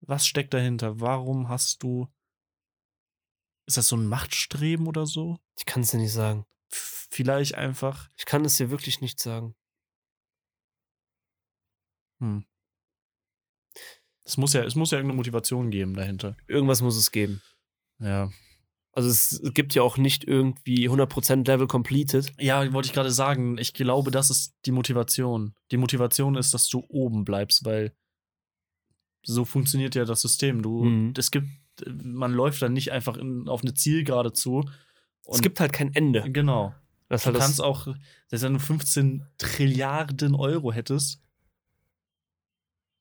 Was steckt dahinter? Warum hast du. Ist das so ein Machtstreben oder so? Ich kann es dir nicht sagen. Vielleicht einfach. Ich kann es dir wirklich nicht sagen. Hm. Es muss ja, es muss ja irgendeine Motivation geben dahinter. Irgendwas muss es geben. Ja. Also es gibt ja auch nicht irgendwie 100% Level completed. Ja, wollte ich gerade sagen. Ich glaube, das ist die Motivation. Die Motivation ist, dass du oben bleibst, weil so funktioniert ja das System. Du, Mhm. es gibt, man läuft dann nicht einfach in, auf eine Zielgerade zu. es gibt halt kein Ende. genau. Das Du halt kannst auch, selbst wenn du 15 Trilliarden Euro hättest,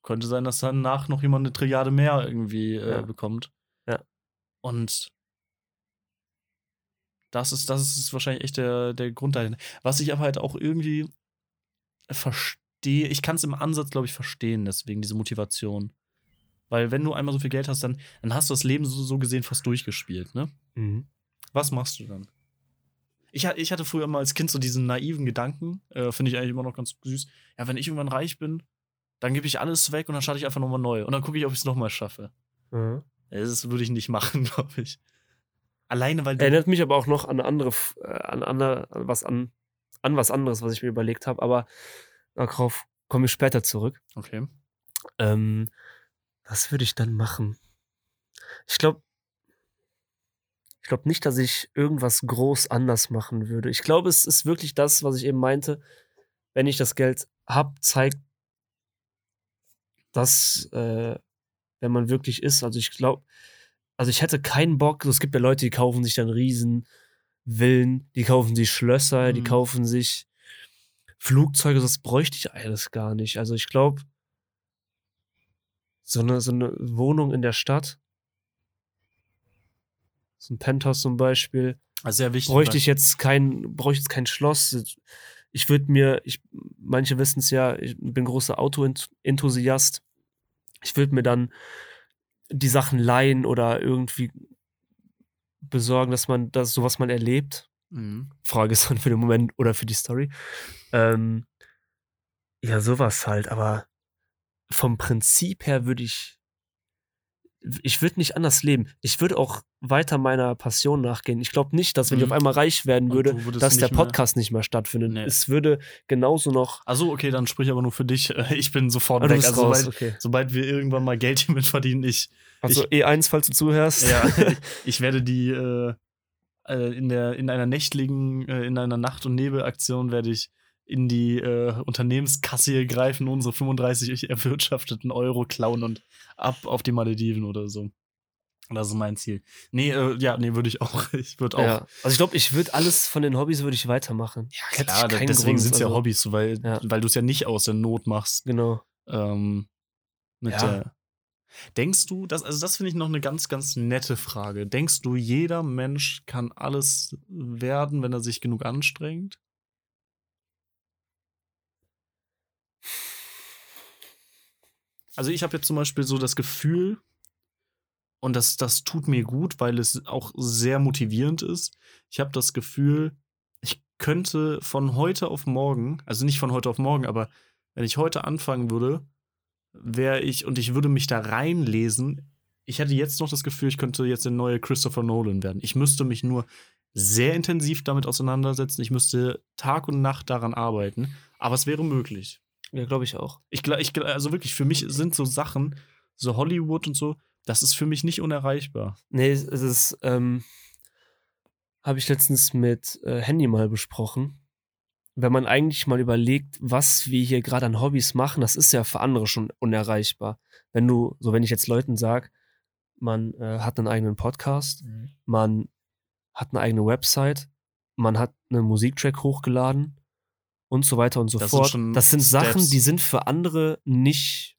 könnte sein, dass danach noch jemand eine Trilliarde mehr irgendwie äh, Ja. bekommt. Ja. Und das ist, das ist wahrscheinlich echt der, der Grund dahin. Was ich aber halt auch irgendwie verstehe, ich kann es im Ansatz, glaube ich, verstehen, deswegen diese Motivation. Weil wenn du einmal so viel Geld hast, dann, dann hast du das Leben so, so gesehen fast durchgespielt, ne? Mhm. Was machst du dann? Ich, ich hatte früher mal als Kind so diesen naiven Gedanken, äh, finde ich eigentlich immer noch ganz süß. Ja, wenn ich irgendwann reich bin, dann gebe ich alles weg und dann starte ich einfach nochmal neu. Und dann gucke ich, ob ich es nochmal schaffe. Mhm. Ja, Das würde ich nicht machen, glaube ich. Alleine, weil du. Erinnert mich aber auch noch an andere, äh, an, andere, an was an, an was anderes, was ich mir überlegt habe, aber darauf komme ich später zurück. Okay. Ähm, was würde ich dann machen? Ich glaube, ich glaube nicht, dass ich irgendwas groß anders machen würde. Ich glaube, es ist wirklich das, was ich eben meinte. Wenn ich das Geld hab, zeigt das, äh, wenn man wirklich ist. Also ich glaube, also ich hätte keinen Bock. Es gibt ja Leute, die kaufen sich dann riesen Villen, die kaufen sich Schlösser, die Mhm. kaufen sich Flugzeuge. Das bräuchte ich alles gar nicht. Also ich glaube, so eine, so eine Wohnung in der Stadt, so ein Penthouse zum Beispiel, Also sehr wichtig. bräuchte ich jetzt kein, bräuchte jetzt kein Schloss. Ich würde mir, ich, manche wissen es ja, ich bin großer Auto-Enthusiast. Ich würde mir dann die Sachen leihen oder irgendwie besorgen, dass man das sowas mal erlebt. Mhm. Frage ist dann für den Moment oder für die Story. Ähm, ja, sowas halt, aber vom Prinzip her würde ich, ich würde nicht anders leben. Ich würde auch weiter meiner Passion nachgehen. Ich glaube nicht, dass wenn ich Mhm. auf einmal reich werden würde, dass der nicht mehr- Podcast nicht mehr stattfindet. Nee. Es würde genauso noch. Also, okay, dann sprich aber nur für dich. Ich bin sofort Ah, weg. Also, raus, sobald, okay. sobald wir irgendwann mal Geld hiermit verdienen, ich, Also E1, falls du zuhörst. Ja, ich werde die äh, äh, in der in einer nächtlichen, äh, in einer Nacht- und Nebelaktion werde ich in die äh, Unternehmenskasse greifen, unsere 35 erwirtschafteten Euro klauen und ab auf die Malediven oder so. Das ist mein Ziel. Nee, äh, ja, nee, würde ich auch. Ich würde auch. Ja. Also ich glaube, ich würde alles von den Hobbys würde ich weitermachen. Ja, klar, keinen deswegen sind es ja also- Hobbys, so, weil, Ja. weil du es ja nicht aus der Not machst. Genau. Ähm, mit Ja. der. Denkst du, das, also das finde ich noch eine ganz, ganz nette Frage. Denkst du, jeder Mensch kann alles werden, wenn er sich genug anstrengt? Also ich habe jetzt zum Beispiel so das Gefühl, und das, das tut mir gut, weil es auch sehr motivierend ist. Ich habe das Gefühl, ich könnte von heute auf morgen, also nicht von heute auf morgen, aber wenn ich heute anfangen würde, wäre ich und ich würde mich da reinlesen. Ich hätte jetzt noch das Gefühl, ich könnte jetzt der neue Christopher Nolan werden. Ich müsste mich nur sehr intensiv damit auseinandersetzen. Ich müsste Tag und Nacht daran arbeiten, aber es wäre möglich. Ja, glaube ich auch. Ich, ich, also wirklich, für mich sind so Sachen, so Hollywood und so, das ist für mich nicht unerreichbar. Nee, es ist, ähm, habe ich letztens mit äh, Handy mal besprochen. Wenn man eigentlich mal überlegt, was wir hier gerade an Hobbys machen, das ist ja für andere schon unerreichbar. Wenn du, so wenn ich jetzt Leuten sage, man äh, hat einen eigenen Podcast, mhm. man hat eine eigene Website, man hat einen Musiktrack hochgeladen und so weiter und so das fort. Sind das sind Steps. Sachen, die sind für andere nicht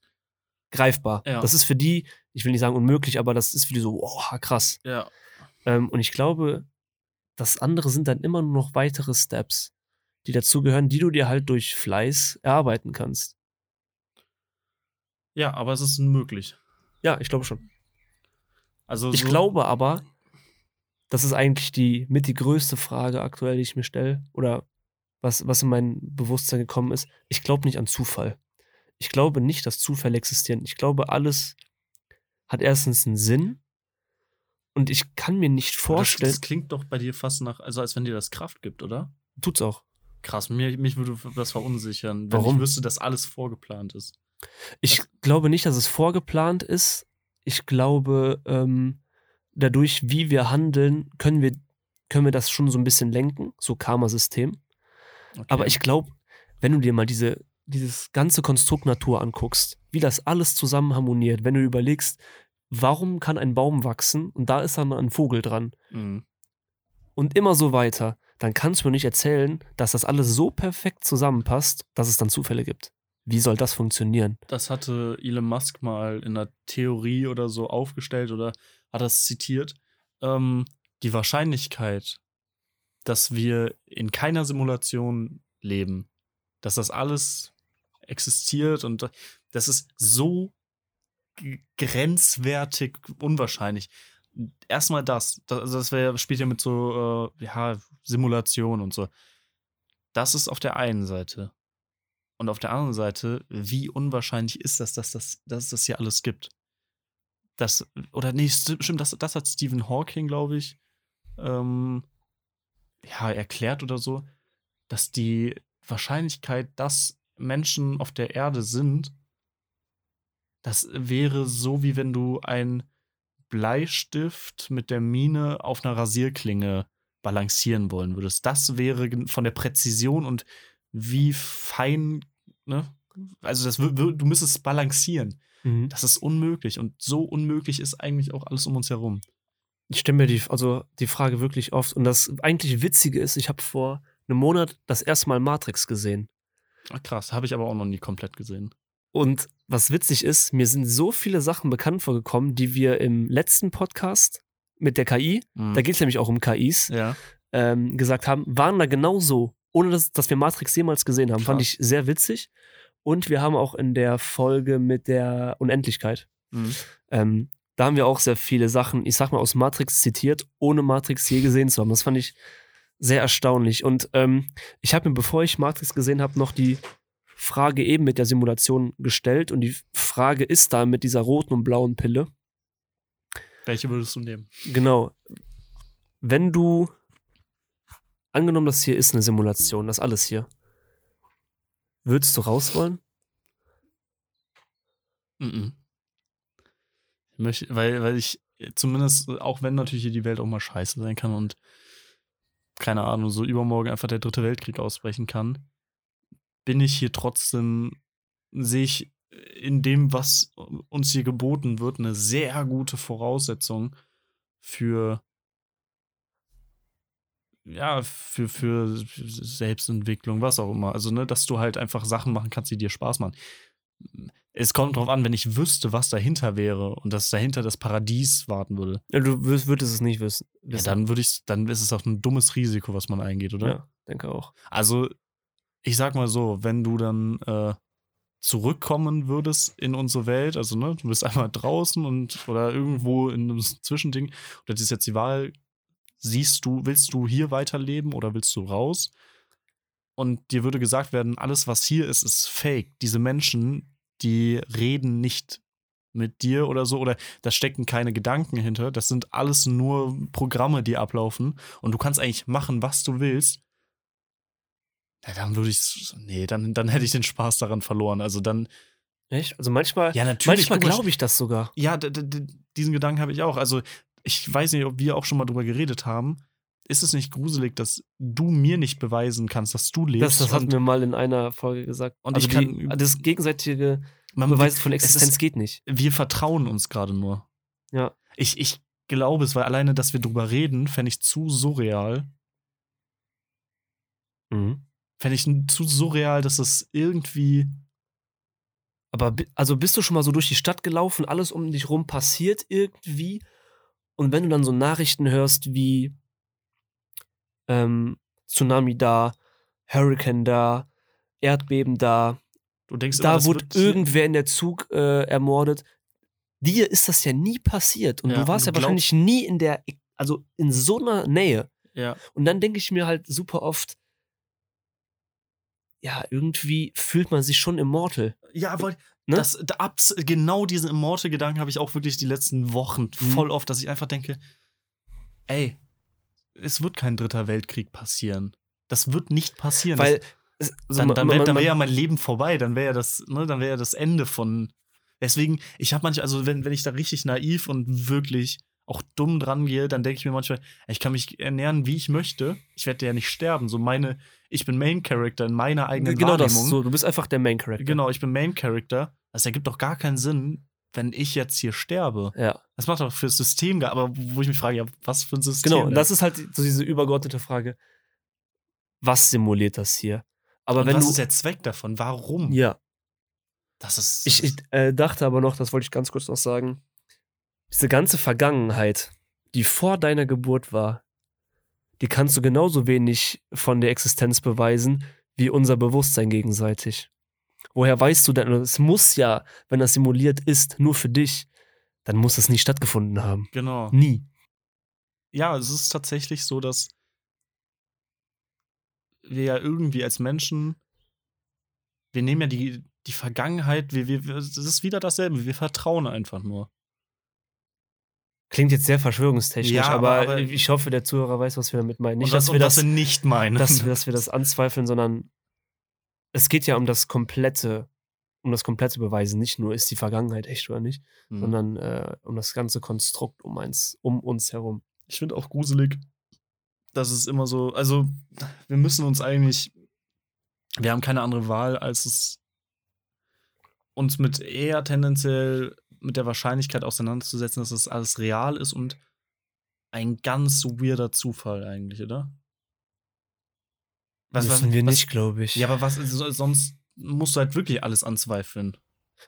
greifbar. Ja. Das ist für die, ich will nicht sagen unmöglich, aber das ist für die so, oh, krass. Ja. Ähm, und ich glaube, das andere sind dann immer nur noch weitere Steps, die dazugehören, die du dir halt durch Fleiß erarbeiten kannst. Ja, aber es ist möglich. Ja, ich glaube schon. Also ich so glaube aber, das ist eigentlich die mit die größte Frage aktuell, die ich mir stelle, oder was, was in mein Bewusstsein gekommen ist. Ich glaube nicht an Zufall. Ich glaube nicht, dass Zufälle existieren. Ich glaube, alles hat erstens einen Sinn und ich kann mir nicht vorstellen. Das, das, klingt doch bei dir fast nach, also als wenn dir das Kraft gibt, oder? Tut's auch. Krass, mir, mich würde das verunsichern, wenn Warum? ich wüsste, dass alles vorgeplant ist. Ich Was? glaube nicht, dass es vorgeplant ist. Ich glaube, ähm, dadurch, wie wir handeln, können wir, können wir das schon so ein bisschen lenken, so Karma-System. Okay. Aber ich glaube, wenn du dir mal diese, dieses ganze Konstrukt Natur anguckst, wie das alles zusammen harmoniert, wenn du überlegst, warum kann ein Baum wachsen und da ist dann ein Vogel dran. Mhm. Und immer so weiter. Dann kannst du mir nicht erzählen, dass das alles so perfekt zusammenpasst, dass es dann Zufälle gibt. Wie soll das funktionieren? Das hatte Elon Musk mal in einer Theorie oder so aufgestellt oder hat das zitiert. Ähm, die Wahrscheinlichkeit, dass wir in keiner Simulation leben, dass das alles existiert und das ist so grenzwertig unwahrscheinlich. Erstmal das, das, also das wär, spielt ja mit so äh, ja, Simulation und so. Das ist auf der einen Seite. Und auf der anderen Seite, wie unwahrscheinlich ist das, dass, das, dass es das hier alles gibt? Das, oder nee, stimmt, das, das hat Stephen Hawking, glaube ich, ähm, ja, erklärt oder so, dass die Wahrscheinlichkeit, dass Menschen auf der Erde sind, das wäre so, wie wenn du ein Bleistift mit der Mine auf einer Rasierklinge balancieren wollen würdest. Das wäre von der Präzision und wie fein, ne? Also das, du müsstest balancieren. Mhm. Das ist unmöglich. Und so unmöglich ist eigentlich auch alles um uns herum. Ich stelle mir die, also die Frage wirklich oft. Und das eigentlich Witzige ist, ich habe vor einem Monat das erste Mal Matrix gesehen. Ach, krass, habe ich aber auch noch nie komplett gesehen. Und was witzig ist, mir sind so viele Sachen bekannt vorgekommen, die wir im letzten Podcast mit der KI, mhm. da geht es nämlich auch um KIs, ja. ähm, gesagt haben, waren da genauso, ohne dass, dass wir Matrix jemals gesehen haben. Krass. Fand ich sehr witzig. Und wir haben auch in der Folge mit der Unendlichkeit, mhm. ähm, da haben wir auch sehr viele Sachen, ich sag mal, aus Matrix zitiert, ohne Matrix je gesehen zu haben. Das fand ich sehr erstaunlich. Und ähm, ich habe mir, bevor ich Matrix gesehen habe, noch die Frage eben mit der Simulation gestellt und die Frage ist da mit dieser roten und blauen Pille. Welche würdest du nehmen? Genau. Wenn du, angenommen, das hier ist eine Simulation, das alles hier, würdest du raus wollen? Mm, -mm. Möchte, weil, weil ich zumindest, auch wenn natürlich hier die Welt auch mal scheiße sein kann und keine Ahnung, so übermorgen einfach der dritte Weltkrieg ausbrechen kann, bin ich hier trotzdem, sehe ich in dem, was uns hier geboten wird, eine sehr gute Voraussetzung für ja, für, für Selbstentwicklung, was auch immer. Also, ne, dass du halt einfach Sachen machen kannst, die dir Spaß machen. Es kommt drauf an, wenn ich wüsste, was dahinter wäre und dass dahinter das Paradies warten würde. Ja, du würdest, würdest es nicht wissen. Ja, dann würde ich, dann ist es auch ein dummes Risiko, was man eingeht, oder? Ja, denke auch. Also, ich sag mal so, wenn du dann äh, zurückkommen würdest in unsere Welt, also ne, du bist einmal draußen und oder irgendwo in einem Zwischending, oder das ist jetzt die Wahl, siehst du, willst du hier weiterleben oder willst du raus? Und dir würde gesagt werden, alles, was hier ist, ist fake. Diese Menschen, die reden nicht mit dir oder so, oder da stecken keine Gedanken hinter. Das sind alles nur Programme, die ablaufen. Und du kannst eigentlich machen, was du willst. Ja, dann würde ich, nee, dann, dann hätte ich den Spaß daran verloren. Also dann. Echt? Also manchmal, Ja, natürlich. manchmal glaube ich das sogar. Ja, diesen Gedanken habe ich auch. Also, ich weiß nicht, ob wir auch schon mal drüber geredet haben. Ist es nicht gruselig, dass du mir nicht beweisen kannst, dass du lebst? Das, das hatten wir mal in einer Folge gesagt. Und also ich kann- die, das gegenseitige man, Beweis von es ist- Existenz geht nicht. wir vertrauen uns gerade nur. Ja. Ich, ich glaube es, weil alleine, dass wir drüber reden, fände ich zu surreal. Mhm. Fände ich zu surreal, dass es irgendwie. Aber also bist du schon mal so durch die Stadt gelaufen, alles um dich rum passiert irgendwie? Und wenn du dann so Nachrichten hörst wie ähm, Tsunami da, Hurricane da, Erdbeben da, Du denkst immer, da das wurde irgendwer in der Zug äh, ermordet. Dir ist das ja nie passiert. Und Ja, du warst und ja du wahrscheinlich nie in der, also in so einer Nähe. Ja. Und dann denke ich mir halt super oft, ja, irgendwie fühlt man sich schon immortal. Ja, aber Ne? das, da, abs, genau diesen Immortal-Gedanken habe ich auch wirklich die letzten Wochen Mhm. voll oft, dass ich einfach denke, ey, es wird kein dritter Weltkrieg passieren. Das wird nicht passieren. Weil das, also dann, dann wäre wär ja mein Leben vorbei, dann wäre ja das, ne, dann wäre ja das Ende von. Deswegen, ich habe manchmal, also wenn, wenn ich da richtig naiv und wirklich auch dumm dran gehe, dann denke ich mir manchmal, ich kann mich ernähren, wie ich möchte. Ich werde ja nicht sterben. So meine, ich bin Main Character in meiner eigenen genau das. Wahrnehmung. So, du bist einfach der Main Character. Genau, ich bin Main Character. Das ergibt doch gar keinen Sinn, wenn ich jetzt hier sterbe. Ja, Das macht doch fürs System gar, aber wo ich mich frage, ja, was für ein System? genau. Und das ist halt so diese übergeordnete Frage. Was simuliert das hier? Aber Und wenn was du. ist der Zweck davon? Warum? ja, Das ist. ich, ich äh, dachte aber noch, das wollte ich ganz kurz noch sagen. Diese ganze Vergangenheit, die vor deiner Geburt war, die kannst du genauso wenig von der Existenz beweisen, wie unser Bewusstsein gegenseitig. Woher weißt du denn, es muss ja, wenn das simuliert ist, nur für dich, dann muss es nie stattgefunden haben. genau. Nie. Ja, es ist tatsächlich so, dass wir ja irgendwie als Menschen, wir nehmen ja die, die Vergangenheit, wir, wir, das ist wieder dasselbe, wir vertrauen einfach nur. Klingt jetzt sehr verschwörungstechnisch, Ja, aber, aber- ich hoffe, der Zuhörer weiß, was wir damit meinen. Nicht, und das, dass, wir das, wir nicht meinen. dass, dass wir das anzweifeln, sondern es geht ja um das komplette, um das komplette Beweisen. Nicht nur, ist die Vergangenheit echt oder nicht, Mhm. sondern äh, um das ganze Konstrukt um, eins, um uns herum. ich finde auch gruselig, dass es immer so, also wir müssen uns eigentlich, wir haben keine andere Wahl, als es uns mit eher tendenziell mit der Wahrscheinlichkeit auseinanderzusetzen, dass das alles real ist und ein ganz weirder Zufall eigentlich, oder? Müssen wir was- nicht, glaube ich. Ja, aber was so- sonst musst du halt wirklich alles anzweifeln.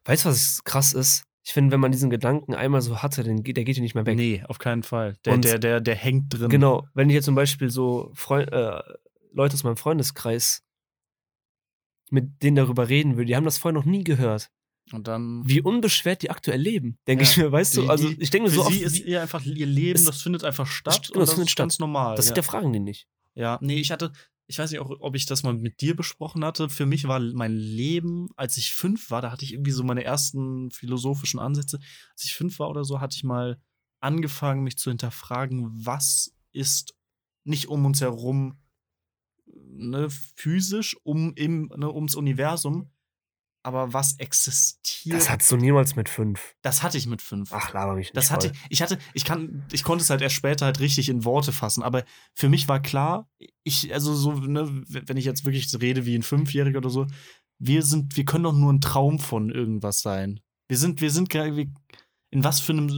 weißt du, was krass ist? Ich finde, wenn man diesen Gedanken einmal so hatte, dann geht, der geht ja nicht mehr weg. Nee, auf keinen Fall. Der, Und- der, der, der hängt drin. Genau, wenn ich jetzt zum Beispiel so Freu äh, Leute aus meinem Freundeskreis mit denen darüber reden würde, die haben das vorher noch nie gehört. Und dann. Wie unbeschwert die aktuell leben, denke Ja, ich mir, weißt die- du? Also ich denke so oft, sie ist ihr einfach ihr Leben, das findet einfach statt. genau, das findet statt. ganz normal. das ja. hinterfragen die nicht. ja, nee, ich hatte, ich weiß nicht, auch, ob ich das mal mit dir besprochen hatte. Für mich war mein Leben, als ich fünf war, da hatte ich irgendwie so meine ersten philosophischen Ansätze. Als ich fünf war oder so, hatte ich mal angefangen, mich zu hinterfragen, was ist nicht um uns herum ne, physisch, um im, ne, ums Universum, aber was existiert. Das hattest du niemals mit fünf. das hatte ich mit fünf. Ach, laber mich nicht. Das voll. hatte ich hatte ich kann ich konnte es halt erst später halt richtig in Worte fassen, aber für mich war klar, ich also so ne, wenn ich jetzt wirklich rede wie ein Fünfjähriger oder so, wir sind wir können doch nur ein Traum von irgendwas sein. Wir sind wir sind wir, in was für einem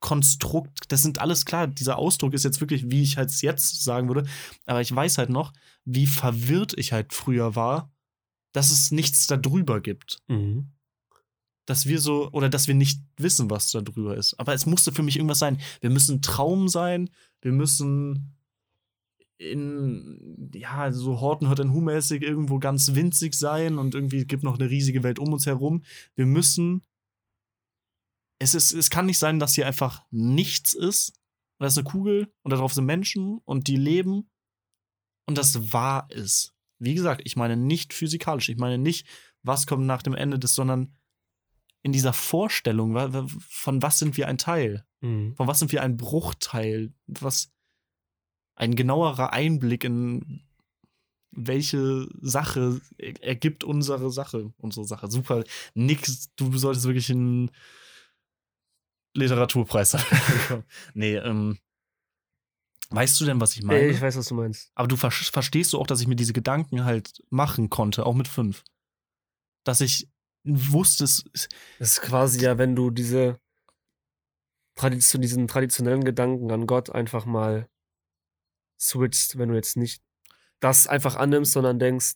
Konstrukt, das sind alles klar, dieser Ausdruck ist jetzt wirklich, wie ich halt jetzt sagen würde, aber ich weiß halt noch, wie verwirrt ich halt früher war, dass es nichts darüber gibt. Mhm. dass wir so, oder dass wir nicht wissen, was da drüber ist. Aber es musste für mich irgendwas sein. Wir müssen Traum sein, wir müssen in, ja, so Horten hört ein Hu-mäßig irgendwo ganz winzig sein und irgendwie gibt noch eine riesige Welt um uns herum. Wir müssen. Es, ist, es kann nicht sein, dass hier einfach nichts ist. Und da ist eine Kugel und darauf sind Menschen und die leben und das wahr ist. Wie gesagt, ich meine nicht physikalisch. Ich meine nicht, was kommt nach dem Ende des, sondern in dieser Vorstellung, von was sind wir ein Teil? Mhm. Von was sind wir ein Bruchteil? Was ein genauerer Einblick in welche Sache ergibt unsere Sache, unsere Sache. Super. Nick, du solltest wirklich einen Literaturpreis bekommen. nee, ähm, Weißt du denn, was ich meine? Ich weiß, was du meinst. Aber du ver verstehst du auch, dass ich mir diese Gedanken halt machen konnte, auch mit fünf. Dass ich wusste, es. Das ist quasi ja, wenn du diese Tradition, diesen traditionellen Gedanken an Gott einfach mal switcht, wenn du jetzt nicht das einfach annimmst, sondern denkst,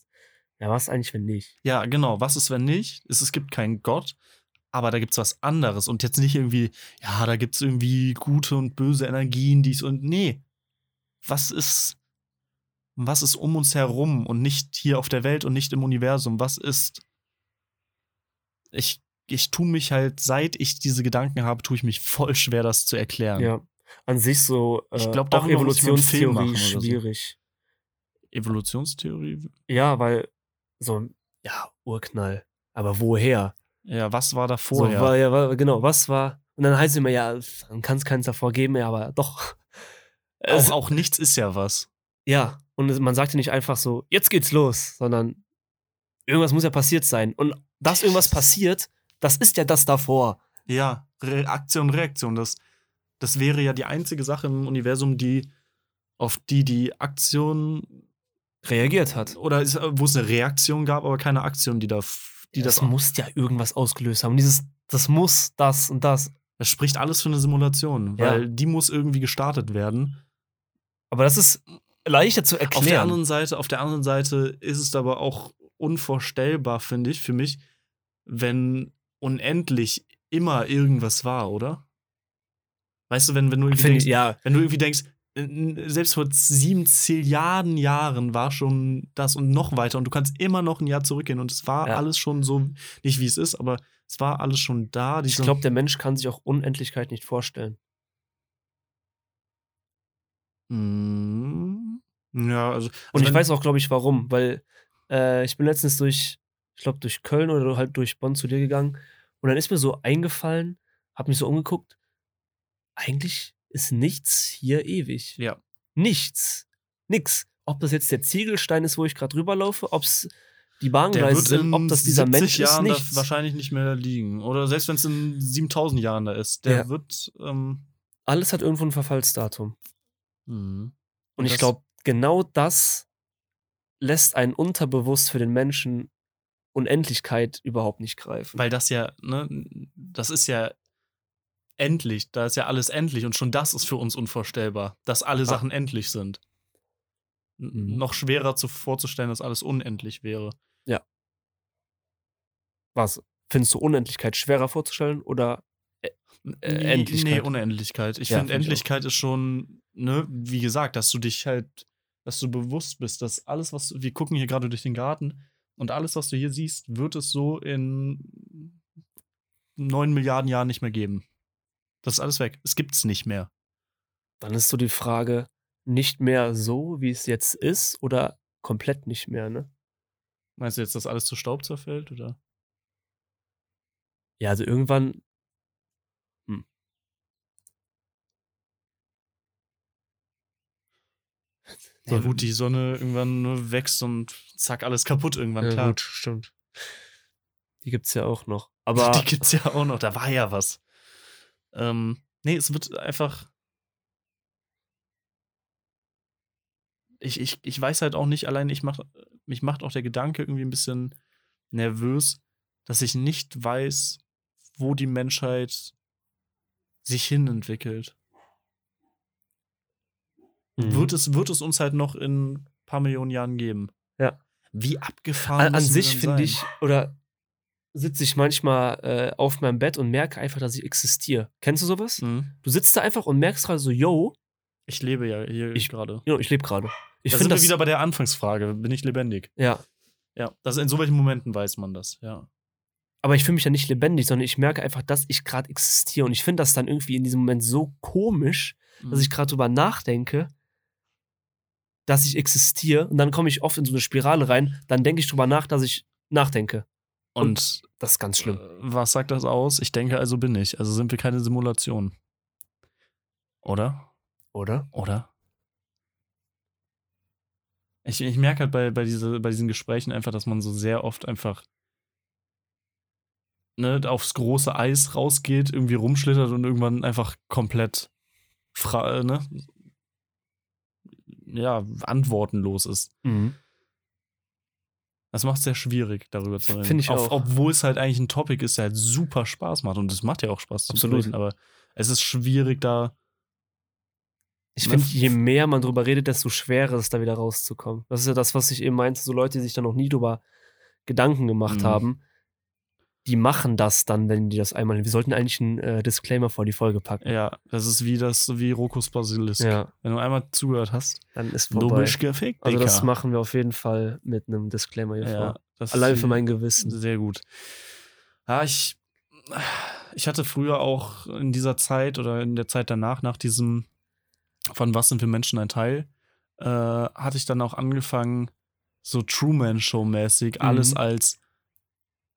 ja, was eigentlich, wenn nicht? Ja, genau. Was ist, wenn nicht? Es, es gibt keinen Gott, aber da gibt es was anderes. Und jetzt nicht irgendwie, ja, da gibt es irgendwie gute und böse Energien, dies und. Nee. Was ist. Was ist um uns herum und nicht hier auf der Welt und nicht im Universum? Was ist. Ich, ich tue mich halt, seit ich diese Gedanken habe, tue ich mich voll schwer, das zu erklären. Ja an sich so äh, ich glaub, auch Evolutionstheorie schwierig. So. Evolutionstheorie? Ja, weil so, ja, Urknall. Aber woher? Ja, was war da vorher? So, war, ja, war, genau, was war. Und dann heißt es immer, ja, dann kann es keins davor geben, ja, aber doch. Auch, auch nichts ist ja was. Ja, und man sagt ja nicht einfach so, jetzt geht's los, sondern irgendwas muss ja passiert sein. Und dass irgendwas passiert, das ist ja das davor. Ja, Reaktion, Reaktion. Das, das wäre ja die einzige Sache im Universum, die auf die die Aktion reagiert hat. Oder ist, wo es eine Reaktion gab, aber keine Aktion, die da. Die das, das muss ja irgendwas ausgelöst haben. Dieses, das muss das und das. Das spricht alles für eine Simulation, weil ja. die muss irgendwie gestartet werden. Aber das ist leichter zu erklären. Auf der anderen Seite, auf der anderen Seite ist es aber auch unvorstellbar, finde ich, für mich, wenn unendlich immer irgendwas war, oder? Weißt du, wenn, wenn du irgendwie Find, denkst, ja. wenn du irgendwie denkst, selbst vor sieben Zilliarden Jahren war schon das und noch weiter und du kannst immer noch ein Jahr zurückgehen und es war ja. alles schon so, nicht wie es ist, aber es war alles schon da. Ich glaube, der Mensch kann sich auch Unendlichkeit nicht vorstellen. Mm, ja, also. also und ich weiß auch, glaube ich, warum, weil äh, ich bin letztens durch, ich glaube, durch Köln oder halt durch Bonn zu dir gegangen und dann ist mir so eingefallen, hab mich so umgeguckt, eigentlich ist nichts hier ewig. Ja. Nichts. Nix. Ob das jetzt der Ziegelstein ist, wo ich gerade rüberlaufe, ob es die Bahngleise sind, ob das dieser Mensch Jahren ist, nichts. wahrscheinlich nicht mehr liegen. Oder selbst wenn es in 7000 Jahren da ist, der ja. wird. Ähm Alles hat irgendwo ein Verfallsdatum. Mhm. Und, Und ich glaube, genau das lässt einen unterbewusst für den Menschen Unendlichkeit überhaupt nicht greifen. Weil das ja, ne, das ist ja endlich. Da ist ja alles endlich und schon das ist für uns unvorstellbar, dass alle ah. Sachen endlich sind. Mhm. Noch schwerer zu, vorzustellen, dass alles unendlich wäre. Ja. Was? Findest du Unendlichkeit schwerer vorzustellen oder äh, Endlichkeit? Nee, Unendlichkeit. Ich ja, finde, find Endlichkeit ist schon, ne, wie gesagt, dass du dich halt, dass du bewusst bist, dass alles, was, wir gucken hier gerade durch den Garten und alles, was du hier siehst, wird es so in neun Milliarden Jahren nicht mehr geben. Das ist alles weg. Es gibt's nicht mehr. Dann ist so die Frage, nicht mehr so, wie es jetzt ist, oder komplett nicht mehr, ne? Meinst du jetzt, dass alles zu Staub zerfällt, oder? Ja, also irgendwann. Ja, gut, die Sonne irgendwann nur wächst und zack, alles kaputt irgendwann, ja, klar. Gut, stimmt. Die gibt's ja auch noch. Aber die gibt's ja auch noch, da war ja was. Ähm, nee, es wird einfach. Ich, ich, ich weiß halt auch nicht, allein ich mach, mich macht auch der Gedanke irgendwie ein bisschen nervös, dass ich nicht weiß, wo die Menschheit sich hin entwickelt. Mhm. Wird, es, wird es uns halt noch in ein paar Millionen Jahren geben? Ja. Wie abgefahren. An, an sich finde ich, oder sitze ich manchmal äh, auf meinem Bett und merke einfach, dass ich existiere. Kennst du sowas? Mhm. Du sitzt da einfach und merkst gerade so, yo, Ich lebe ja hier Ich- gerade. yo ich lebe gerade. Ich Da finde sind wir wieder bei der Anfangsfrage. Bin ich lebendig? ja, Ja. Das in so welchen Momenten weiß man das, ja. aber ich fühle mich ja nicht lebendig, sondern ich merke einfach, dass ich gerade existiere und ich finde das dann irgendwie in diesem Moment so komisch, dass Mhm. ich gerade drüber nachdenke, dass ich existiere und dann komme ich oft in so eine Spirale rein, dann denke ich drüber nach, dass ich nachdenke. Und Das ist ganz schlimm. äh, was sagt das aus? Ich denke, also bin ich. Also sind wir keine Simulation. Oder? Oder? Oder? Ich, ich merke halt bei, bei, diese, bei diesen Gesprächen einfach, dass man so sehr oft einfach ne, aufs große Eis rausgeht, irgendwie rumschlittert und irgendwann einfach komplett fra ne, ja, antwortenlos ist. Mhm. Das macht es sehr schwierig, darüber zu reden. Finde ich auch. Obwohl es halt eigentlich ein Topic ist, der halt super Spaß macht. Und es macht ja auch Spaß zu Absolut. sprechen, aber es ist schwierig, da. Ich finde, f- je mehr man drüber redet, desto schwerer ist es, da wieder rauszukommen. Das ist ja das, was ich eben meinte, so Leute, die sich da noch nie drüber Gedanken gemacht Mhm. haben, die machen das dann, wenn die das einmal. Wir sollten eigentlich einen äh, Disclaimer vor die Folge packen. Ja, das ist wie das, wie Rokus Basilisk. Ja, Wenn du einmal zugehört hast, dann ist du vorbei. bist gefickt, Also das machen wir auf jeden Fall mit einem Disclaimer hier ja, vor. Allein für mein Gewissen. Sehr gut. Ja, ich, ich hatte früher auch in dieser Zeit oder in der Zeit danach, nach diesem von Was sind wir Menschen ein Teil, äh, hatte ich dann auch angefangen, so Truman-Show-mäßig, alles Mhm. als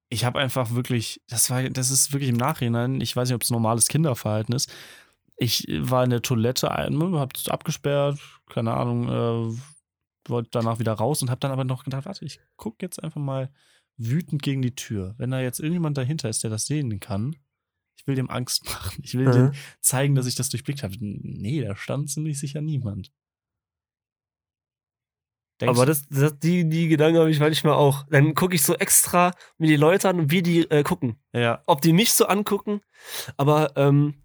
ich habe einfach wirklich, das war, das ist wirklich im Nachhinein, ich weiß nicht, ob es normales Kinderverhalten ist. Ich war in der Toilette, hab's abgesperrt, keine Ahnung, äh, wollte danach wieder raus und habe dann aber noch gedacht, warte, ich guck jetzt einfach mal wütend gegen die Tür. Wenn da jetzt irgendjemand dahinter ist, der das sehen kann, ich will dem Angst machen. Ich will Mhm. dem zeigen, dass ich das durchblickt habe. Nee, da stand ziemlich sicher niemand. Denkst Aber das, das, die, die Gedanken habe ich manchmal auch. Dann gucke ich so extra mir die Leute an, wie die äh, gucken. ja, ob die mich so angucken. Aber ähm,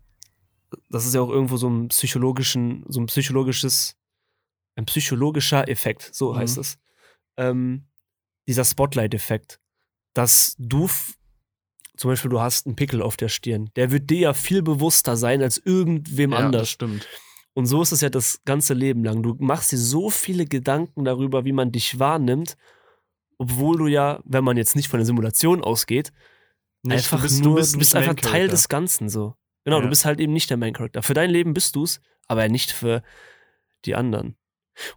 das ist ja auch irgendwo so ein psychologischen, so ein psychologisches, ein psychologischer Effekt, so Mhm. heißt es. Ähm, dieser Spotlight-Effekt, dass du zum Beispiel, du hast einen Pickel auf der Stirn, der wird dir ja viel bewusster sein als irgendwem ja, das anders. stimmt. Und so ist es ja das ganze Leben lang. Du machst dir so viele Gedanken darüber, wie man dich wahrnimmt, obwohl du ja, wenn man jetzt nicht von der Simulation ausgeht, Nicht, einfach nur, du bist, nicht einfach Main Teil des Ganzen so. Genau, Ja. du bist halt eben nicht der Main Character. Für dein Leben bist du's, aber nicht für die anderen.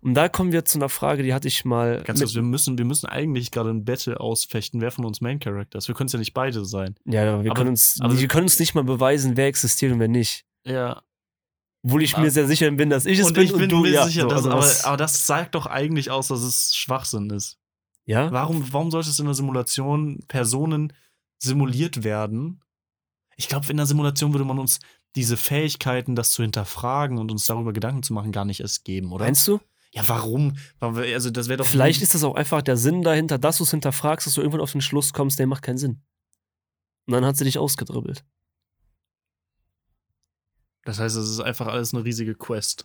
Und da kommen wir zu einer Frage, die hatte ich mal. Ganz kurz, wir müssen, wir müssen eigentlich gerade ein Battle ausfechten, wer von uns Main Character ist. Wir können es ja nicht beide sein. ja, wir, aber- können uns, aber- wir können uns nicht mal beweisen, wer existiert und wer nicht. Ja. Obwohl ich Ah. mir sehr sicher bin, dass ich es und bin ich bin und du mir ja. sicher, so, dass, also aber, aber das sagt doch eigentlich aus, dass es Schwachsinn ist. ja? Warum, warum sollte es in der Simulation Personen simuliert werden? Ich glaube, in der Simulation würde man uns diese Fähigkeiten, das zu hinterfragen und uns darüber Gedanken zu machen, gar nicht erst geben, oder? Meinst du? Ja, warum? Warum- Also, das wäre doch. Vielleicht ist das auch einfach der Sinn dahinter, dass du es hinterfragst, dass du irgendwann auf den Schluss kommst, der macht keinen Sinn. Und dann hat sie dich ausgedribbelt. Das heißt, es ist einfach alles eine riesige Quest.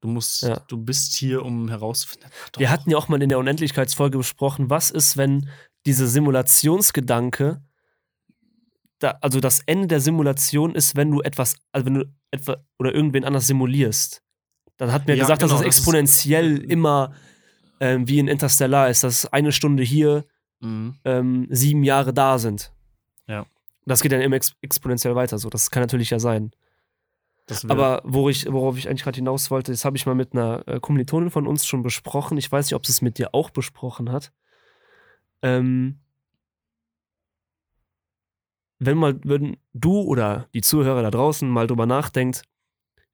Du musst, Ja. du bist hier, um herauszufinden. Doch. Wir hatten ja auch mal in der Unendlichkeitsfolge besprochen, was ist, wenn diese Simulationsgedanke, da, also das Ende der Simulation ist, wenn du etwas, also wenn du etwa oder irgendwen anders simulierst. Dann hatten wir Ja, gesagt, genau, dass es das ist- exponentiell immer ähm, wie in Interstellar ist, dass eine Stunde hier Mhm. ähm, sieben Jahre da sind. Ja. Das geht dann immer ex exponentiell weiter. So, das kann natürlich ja sein. Aber wo ich, worauf ich eigentlich gerade hinaus wollte, das habe ich mal mit einer äh, Kommilitonin von uns schon besprochen. Ich weiß nicht, ob sie es mit dir auch besprochen hat. Ähm, wenn mal, würden du oder die Zuhörer da draußen mal drüber nachdenkt,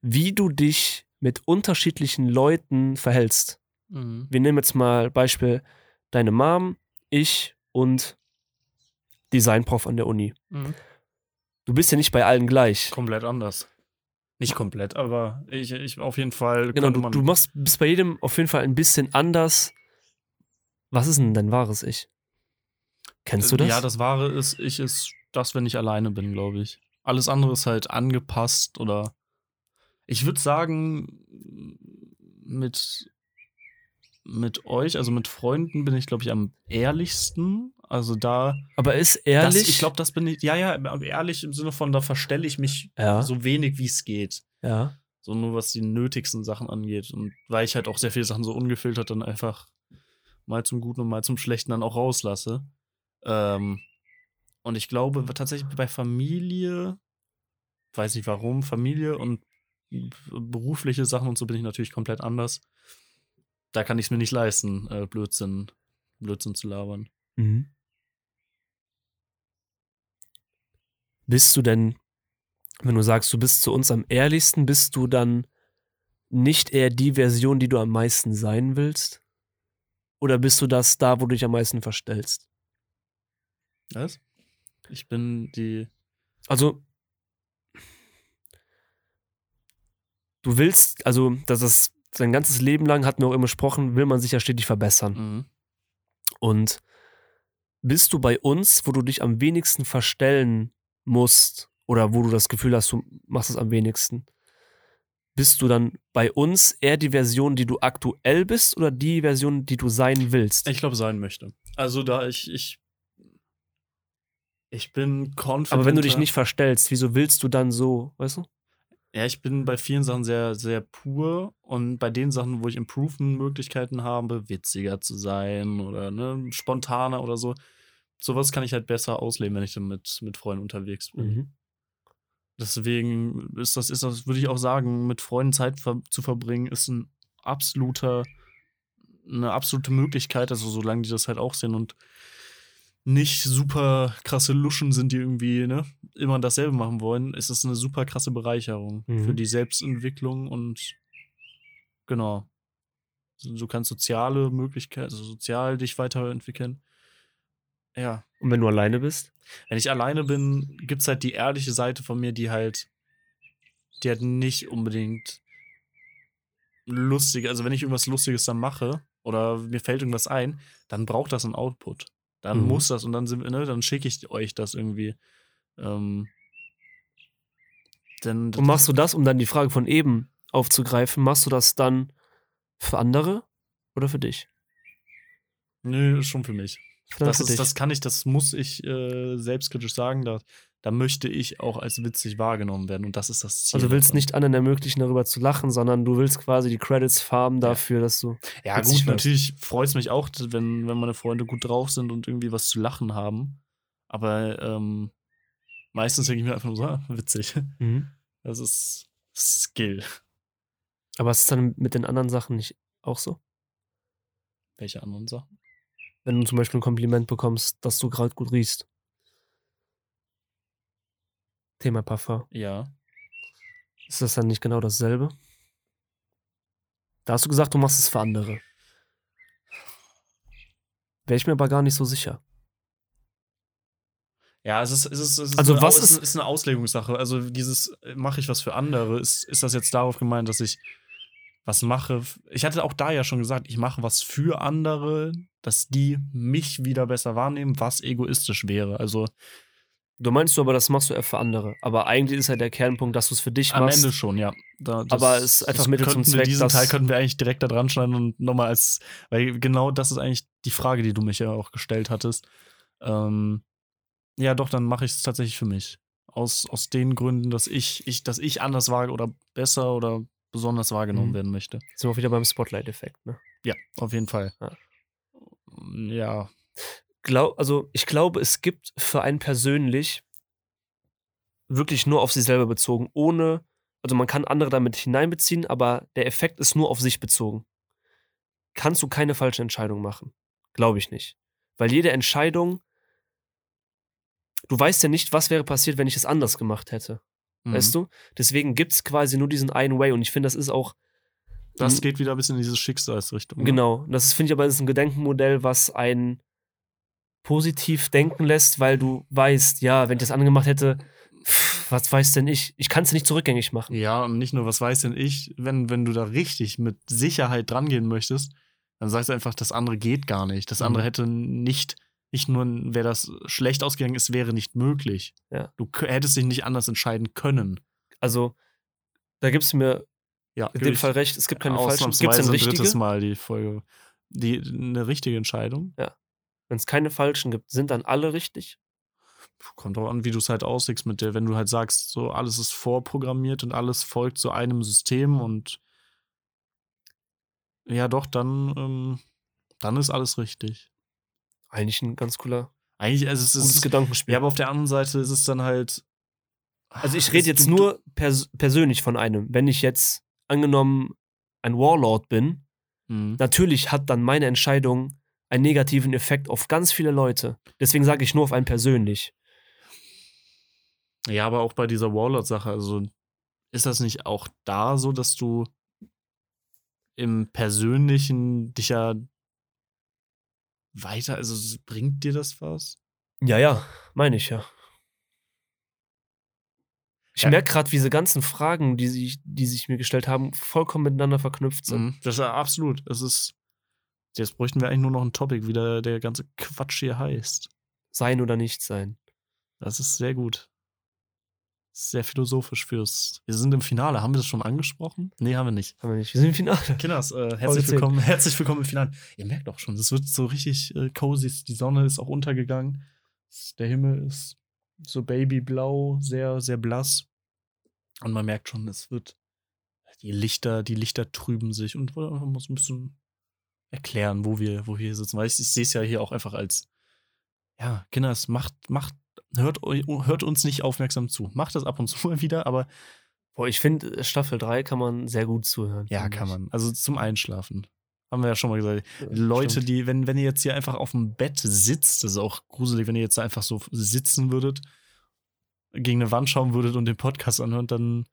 wie du dich mit unterschiedlichen Leuten verhältst. Mhm. Wir nehmen jetzt mal Beispiel deine Mom, ich und Designprof an der Uni. Mhm. Du bist ja nicht bei allen gleich. Komplett anders. Nicht komplett, aber ich, ich auf jeden Fall. Genau, du, du machst, bist bei jedem auf jeden Fall ein bisschen anders. Was ist denn dein wahres Ich? Kennst du das? Ja, das wahre ist, ich ist das, wenn ich alleine bin, glaube ich. Alles andere ist halt angepasst oder. Ich würde sagen, mit, mit euch, also mit Freunden, bin ich, glaube ich, am ehrlichsten. Also da. Aber ist ehrlich. Das, ich glaube, das bin ich. Ja, ja, ehrlich im Sinne von, da verstelle ich mich ja. so wenig wie es geht. Ja. So nur was die nötigsten Sachen angeht. Und weil ich halt auch sehr viele Sachen so ungefiltert dann einfach mal zum Guten und mal zum Schlechten dann auch rauslasse. Ähm, und ich glaube tatsächlich bei Familie, weiß nicht warum, Familie und berufliche Sachen und so bin ich natürlich komplett anders. Da kann ich es mir nicht leisten, äh, Blödsinn, Blödsinn zu labern. Mhm. Bist du denn, wenn du sagst, du bist zu uns am ehrlichsten, bist du dann nicht eher die Version, die du am meisten sein willst? Oder bist du das da, wo du dich am meisten verstellst? Was? Ich bin die. Also, du willst, also, das sein ganzes Leben lang, hatten wir auch immer gesprochen, will man sich ja stetig verbessern. Mhm. Und bist du bei uns, wo du dich am wenigsten verstellen musst oder wo du das Gefühl hast, du machst es am wenigsten, bist du dann bei uns eher die Version, die du aktuell bist oder die Version, die du sein willst? Ich glaube, sein möchte. Also da ich, ich, ich bin confident. Aber wenn du dich nicht verstellst, wieso willst du dann so, weißt du? Ja, ich bin bei vielen Sachen sehr, sehr pur und bei den Sachen, wo ich Improvement-Möglichkeiten habe, witziger zu sein oder ne, spontaner oder so, sowas kann ich halt besser ausleben, wenn ich dann mit, mit Freunden unterwegs bin. Mhm. Deswegen ist das, ist das, würde ich auch sagen, mit Freunden Zeit ver zu verbringen, ist ein absoluter, eine absolute Möglichkeit, also solange die das halt auch sehen und nicht super krasse Luschen sind, die irgendwie ne, immer dasselbe machen wollen, ist es eine super krasse Bereicherung Mhm. für die Selbstentwicklung und genau. Du kannst soziale Möglichkeiten, also sozial dich weiterentwickeln. Ja. Und wenn du alleine bist? Wenn ich alleine bin, gibt es halt die ehrliche Seite von mir, die halt, die halt nicht unbedingt lustig, also wenn ich irgendwas Lustiges dann mache oder mir fällt irgendwas ein, dann braucht das einen Output. Dann Mhm. muss das und dann sind, ne, dann schicke ich euch das irgendwie. Ähm, denn Und machst du das, um dann die Frage von eben aufzugreifen, machst du das dann für andere oder für dich? Nö, schon für mich. Das, ist, das kann ich, das muss ich äh, selbstkritisch sagen. Da, da möchte ich auch als witzig wahrgenommen werden und das ist das Ziel. also du willst davon. nicht anderen ermöglichen, darüber zu lachen, sondern du willst quasi die Credits farmen dafür, dass du. Ja, gut, natürlich freut es mich auch, wenn, wenn meine Freunde gut drauf sind und irgendwie was zu lachen haben. Aber ähm, meistens denke ich mir einfach nur so, ah, witzig. Das ist Skill. Aber ist es dann mit den anderen Sachen nicht auch so? Welche anderen Sachen? Wenn du zum Beispiel ein Kompliment bekommst, dass du gerade gut riechst. Thema Parfum. Ja. Ist das dann nicht genau dasselbe? Da hast du gesagt, du machst es für andere. Wäre ich mir aber gar nicht so sicher. Ja, es ist, es ist, es ist, Also eine, was ist- ist eine Auslegungssache. Also dieses, äh, mache ich was für andere, ist, ist das jetzt darauf gemeint, dass ich was mache? Ich hatte auch da ja schon gesagt, ich mache was für andere, dass die mich wieder besser wahrnehmen, was egoistisch wäre. Also Du meinst du aber, das machst du eher für andere. Aber eigentlich ist ja der Kernpunkt, dass du es für dich am machst. Ende schon, ja. Da, Aber es ist einfach Mittel zum Zweck, Diesen Teil könnten wir eigentlich direkt da dran schneiden und nochmal als, weil genau das ist eigentlich die Frage, die du mich ja auch gestellt hattest. Ähm, ja, doch, dann mache ich es tatsächlich für mich. Aus, aus den Gründen, dass ich, ich, dass ich anders war oder besser oder besonders wahrgenommen Mhm. werden möchte. Sind wir auch wieder beim Spotlight-Effekt, ne? Ja, auf jeden Fall. Ja. Ja. Glaub, also ich glaube, es gibt für einen persönlich wirklich nur auf sich selber bezogen, ohne, also man kann andere damit hineinbeziehen, aber der Effekt ist nur auf sich bezogen. Kannst du keine falsche Entscheidung machen. Glaube ich nicht. Weil jede Entscheidung, du weißt ja nicht, was wäre passiert, wenn ich es anders gemacht hätte. Mhm. Weißt du? Deswegen gibt es quasi nur diesen einen Way und ich finde, das ist auch. Das geht wieder ein bisschen in diese Schicksalsrichtung. ne? Genau. Das finde ich aber, ist ein Gedenkenmodell, was einen positiv denken lässt, weil du weißt, ja, wenn ich das angemacht hätte, pff, was weiß denn ich? Ich kann es nicht zurückgängig machen. Ja, und nicht nur, was weiß denn ich, wenn, wenn du da richtig mit Sicherheit drangehen möchtest, dann sagst du einfach, das andere geht gar nicht. Das Mhm. andere hätte nicht, nicht nur, wäre das schlecht ausgegangen, es wäre nicht möglich. Ja. Du hättest dich nicht anders entscheiden können. Also, da gibst du mir Ja, in dem Fall recht, es gibt keine falschen. Gibt es eine ein drittes Mal die Folge. Die, eine richtige Entscheidung. Ja. Wenn es keine falschen gibt, sind dann alle richtig? Kommt auch an, wie du es halt auslegst mit der, wenn du halt sagst, so alles ist vorprogrammiert und alles folgt so einem System und ja doch, dann, ähm, dann ist alles richtig. Eigentlich ein ganz cooler, Eigentlich, also es gutes ist, Gedankenspiel. ja, aber auf der anderen Seite ist es dann halt. Also ich es- rede jetzt du- nur pers persönlich von einem. Wenn ich jetzt angenommen ein Warlord bin, Mhm. natürlich hat dann meine Entscheidung einen negativen Effekt auf ganz viele Leute. Deswegen sage ich nur auf einen persönlich. Ja, aber auch bei dieser Warlord-Sache, also ist das nicht auch da so, dass du im Persönlichen dich ja weiter, also bringt dir das was? Ja, ja, meine ich ja. Ich Ja. merke gerade, wie diese ganzen Fragen, die sich, die sich mir gestellt haben, vollkommen miteinander verknüpft sind. Mhm, Das ist ja absolut. Es ist. Jetzt bräuchten wir eigentlich nur noch ein Topic, wie der, der ganze Quatsch hier heißt. Sein oder nicht sein. Das ist sehr gut. Sehr philosophisch fürs. Wir sind im Finale. Haben wir das schon angesprochen? Nee, haben wir nicht. Haben wir nicht. Wir sind im Finale. Kinders, äh, herzlich willkommen, herzlich willkommen im Finale. Ihr merkt auch schon, es wird so richtig äh, cozy. Die Sonne ist auch untergegangen. Der Himmel ist so babyblau, sehr, sehr blass. Und man merkt schon, es wird. Die Lichter, die Lichter trüben sich und mal so ein bisschen erklären, wo wir, wo wir hier sitzen. Weil ich, ich sehe es ja hier auch einfach als, ja, Kinders, macht, macht, hört, hört uns nicht aufmerksam zu. Macht das ab und zu mal wieder, aber Boah, ich finde, Staffel 3 kann man sehr gut zuhören. ja, kann ich. man. Also zum Einschlafen. Haben wir ja schon mal gesagt. Ja, Leute, stimmt. die, wenn, wenn ihr jetzt hier einfach auf dem Bett sitzt, das ist auch gruselig, wenn ihr jetzt einfach so sitzen würdet, gegen eine Wand schauen würdet und den Podcast anhören, dann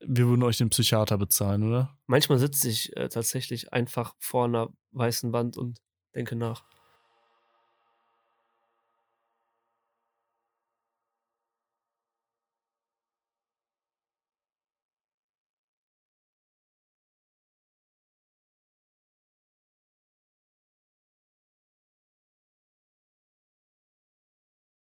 wir würden euch den Psychiater bezahlen, oder? Manchmal sitze ich äh, tatsächlich einfach vor einer weißen Wand und denke nach.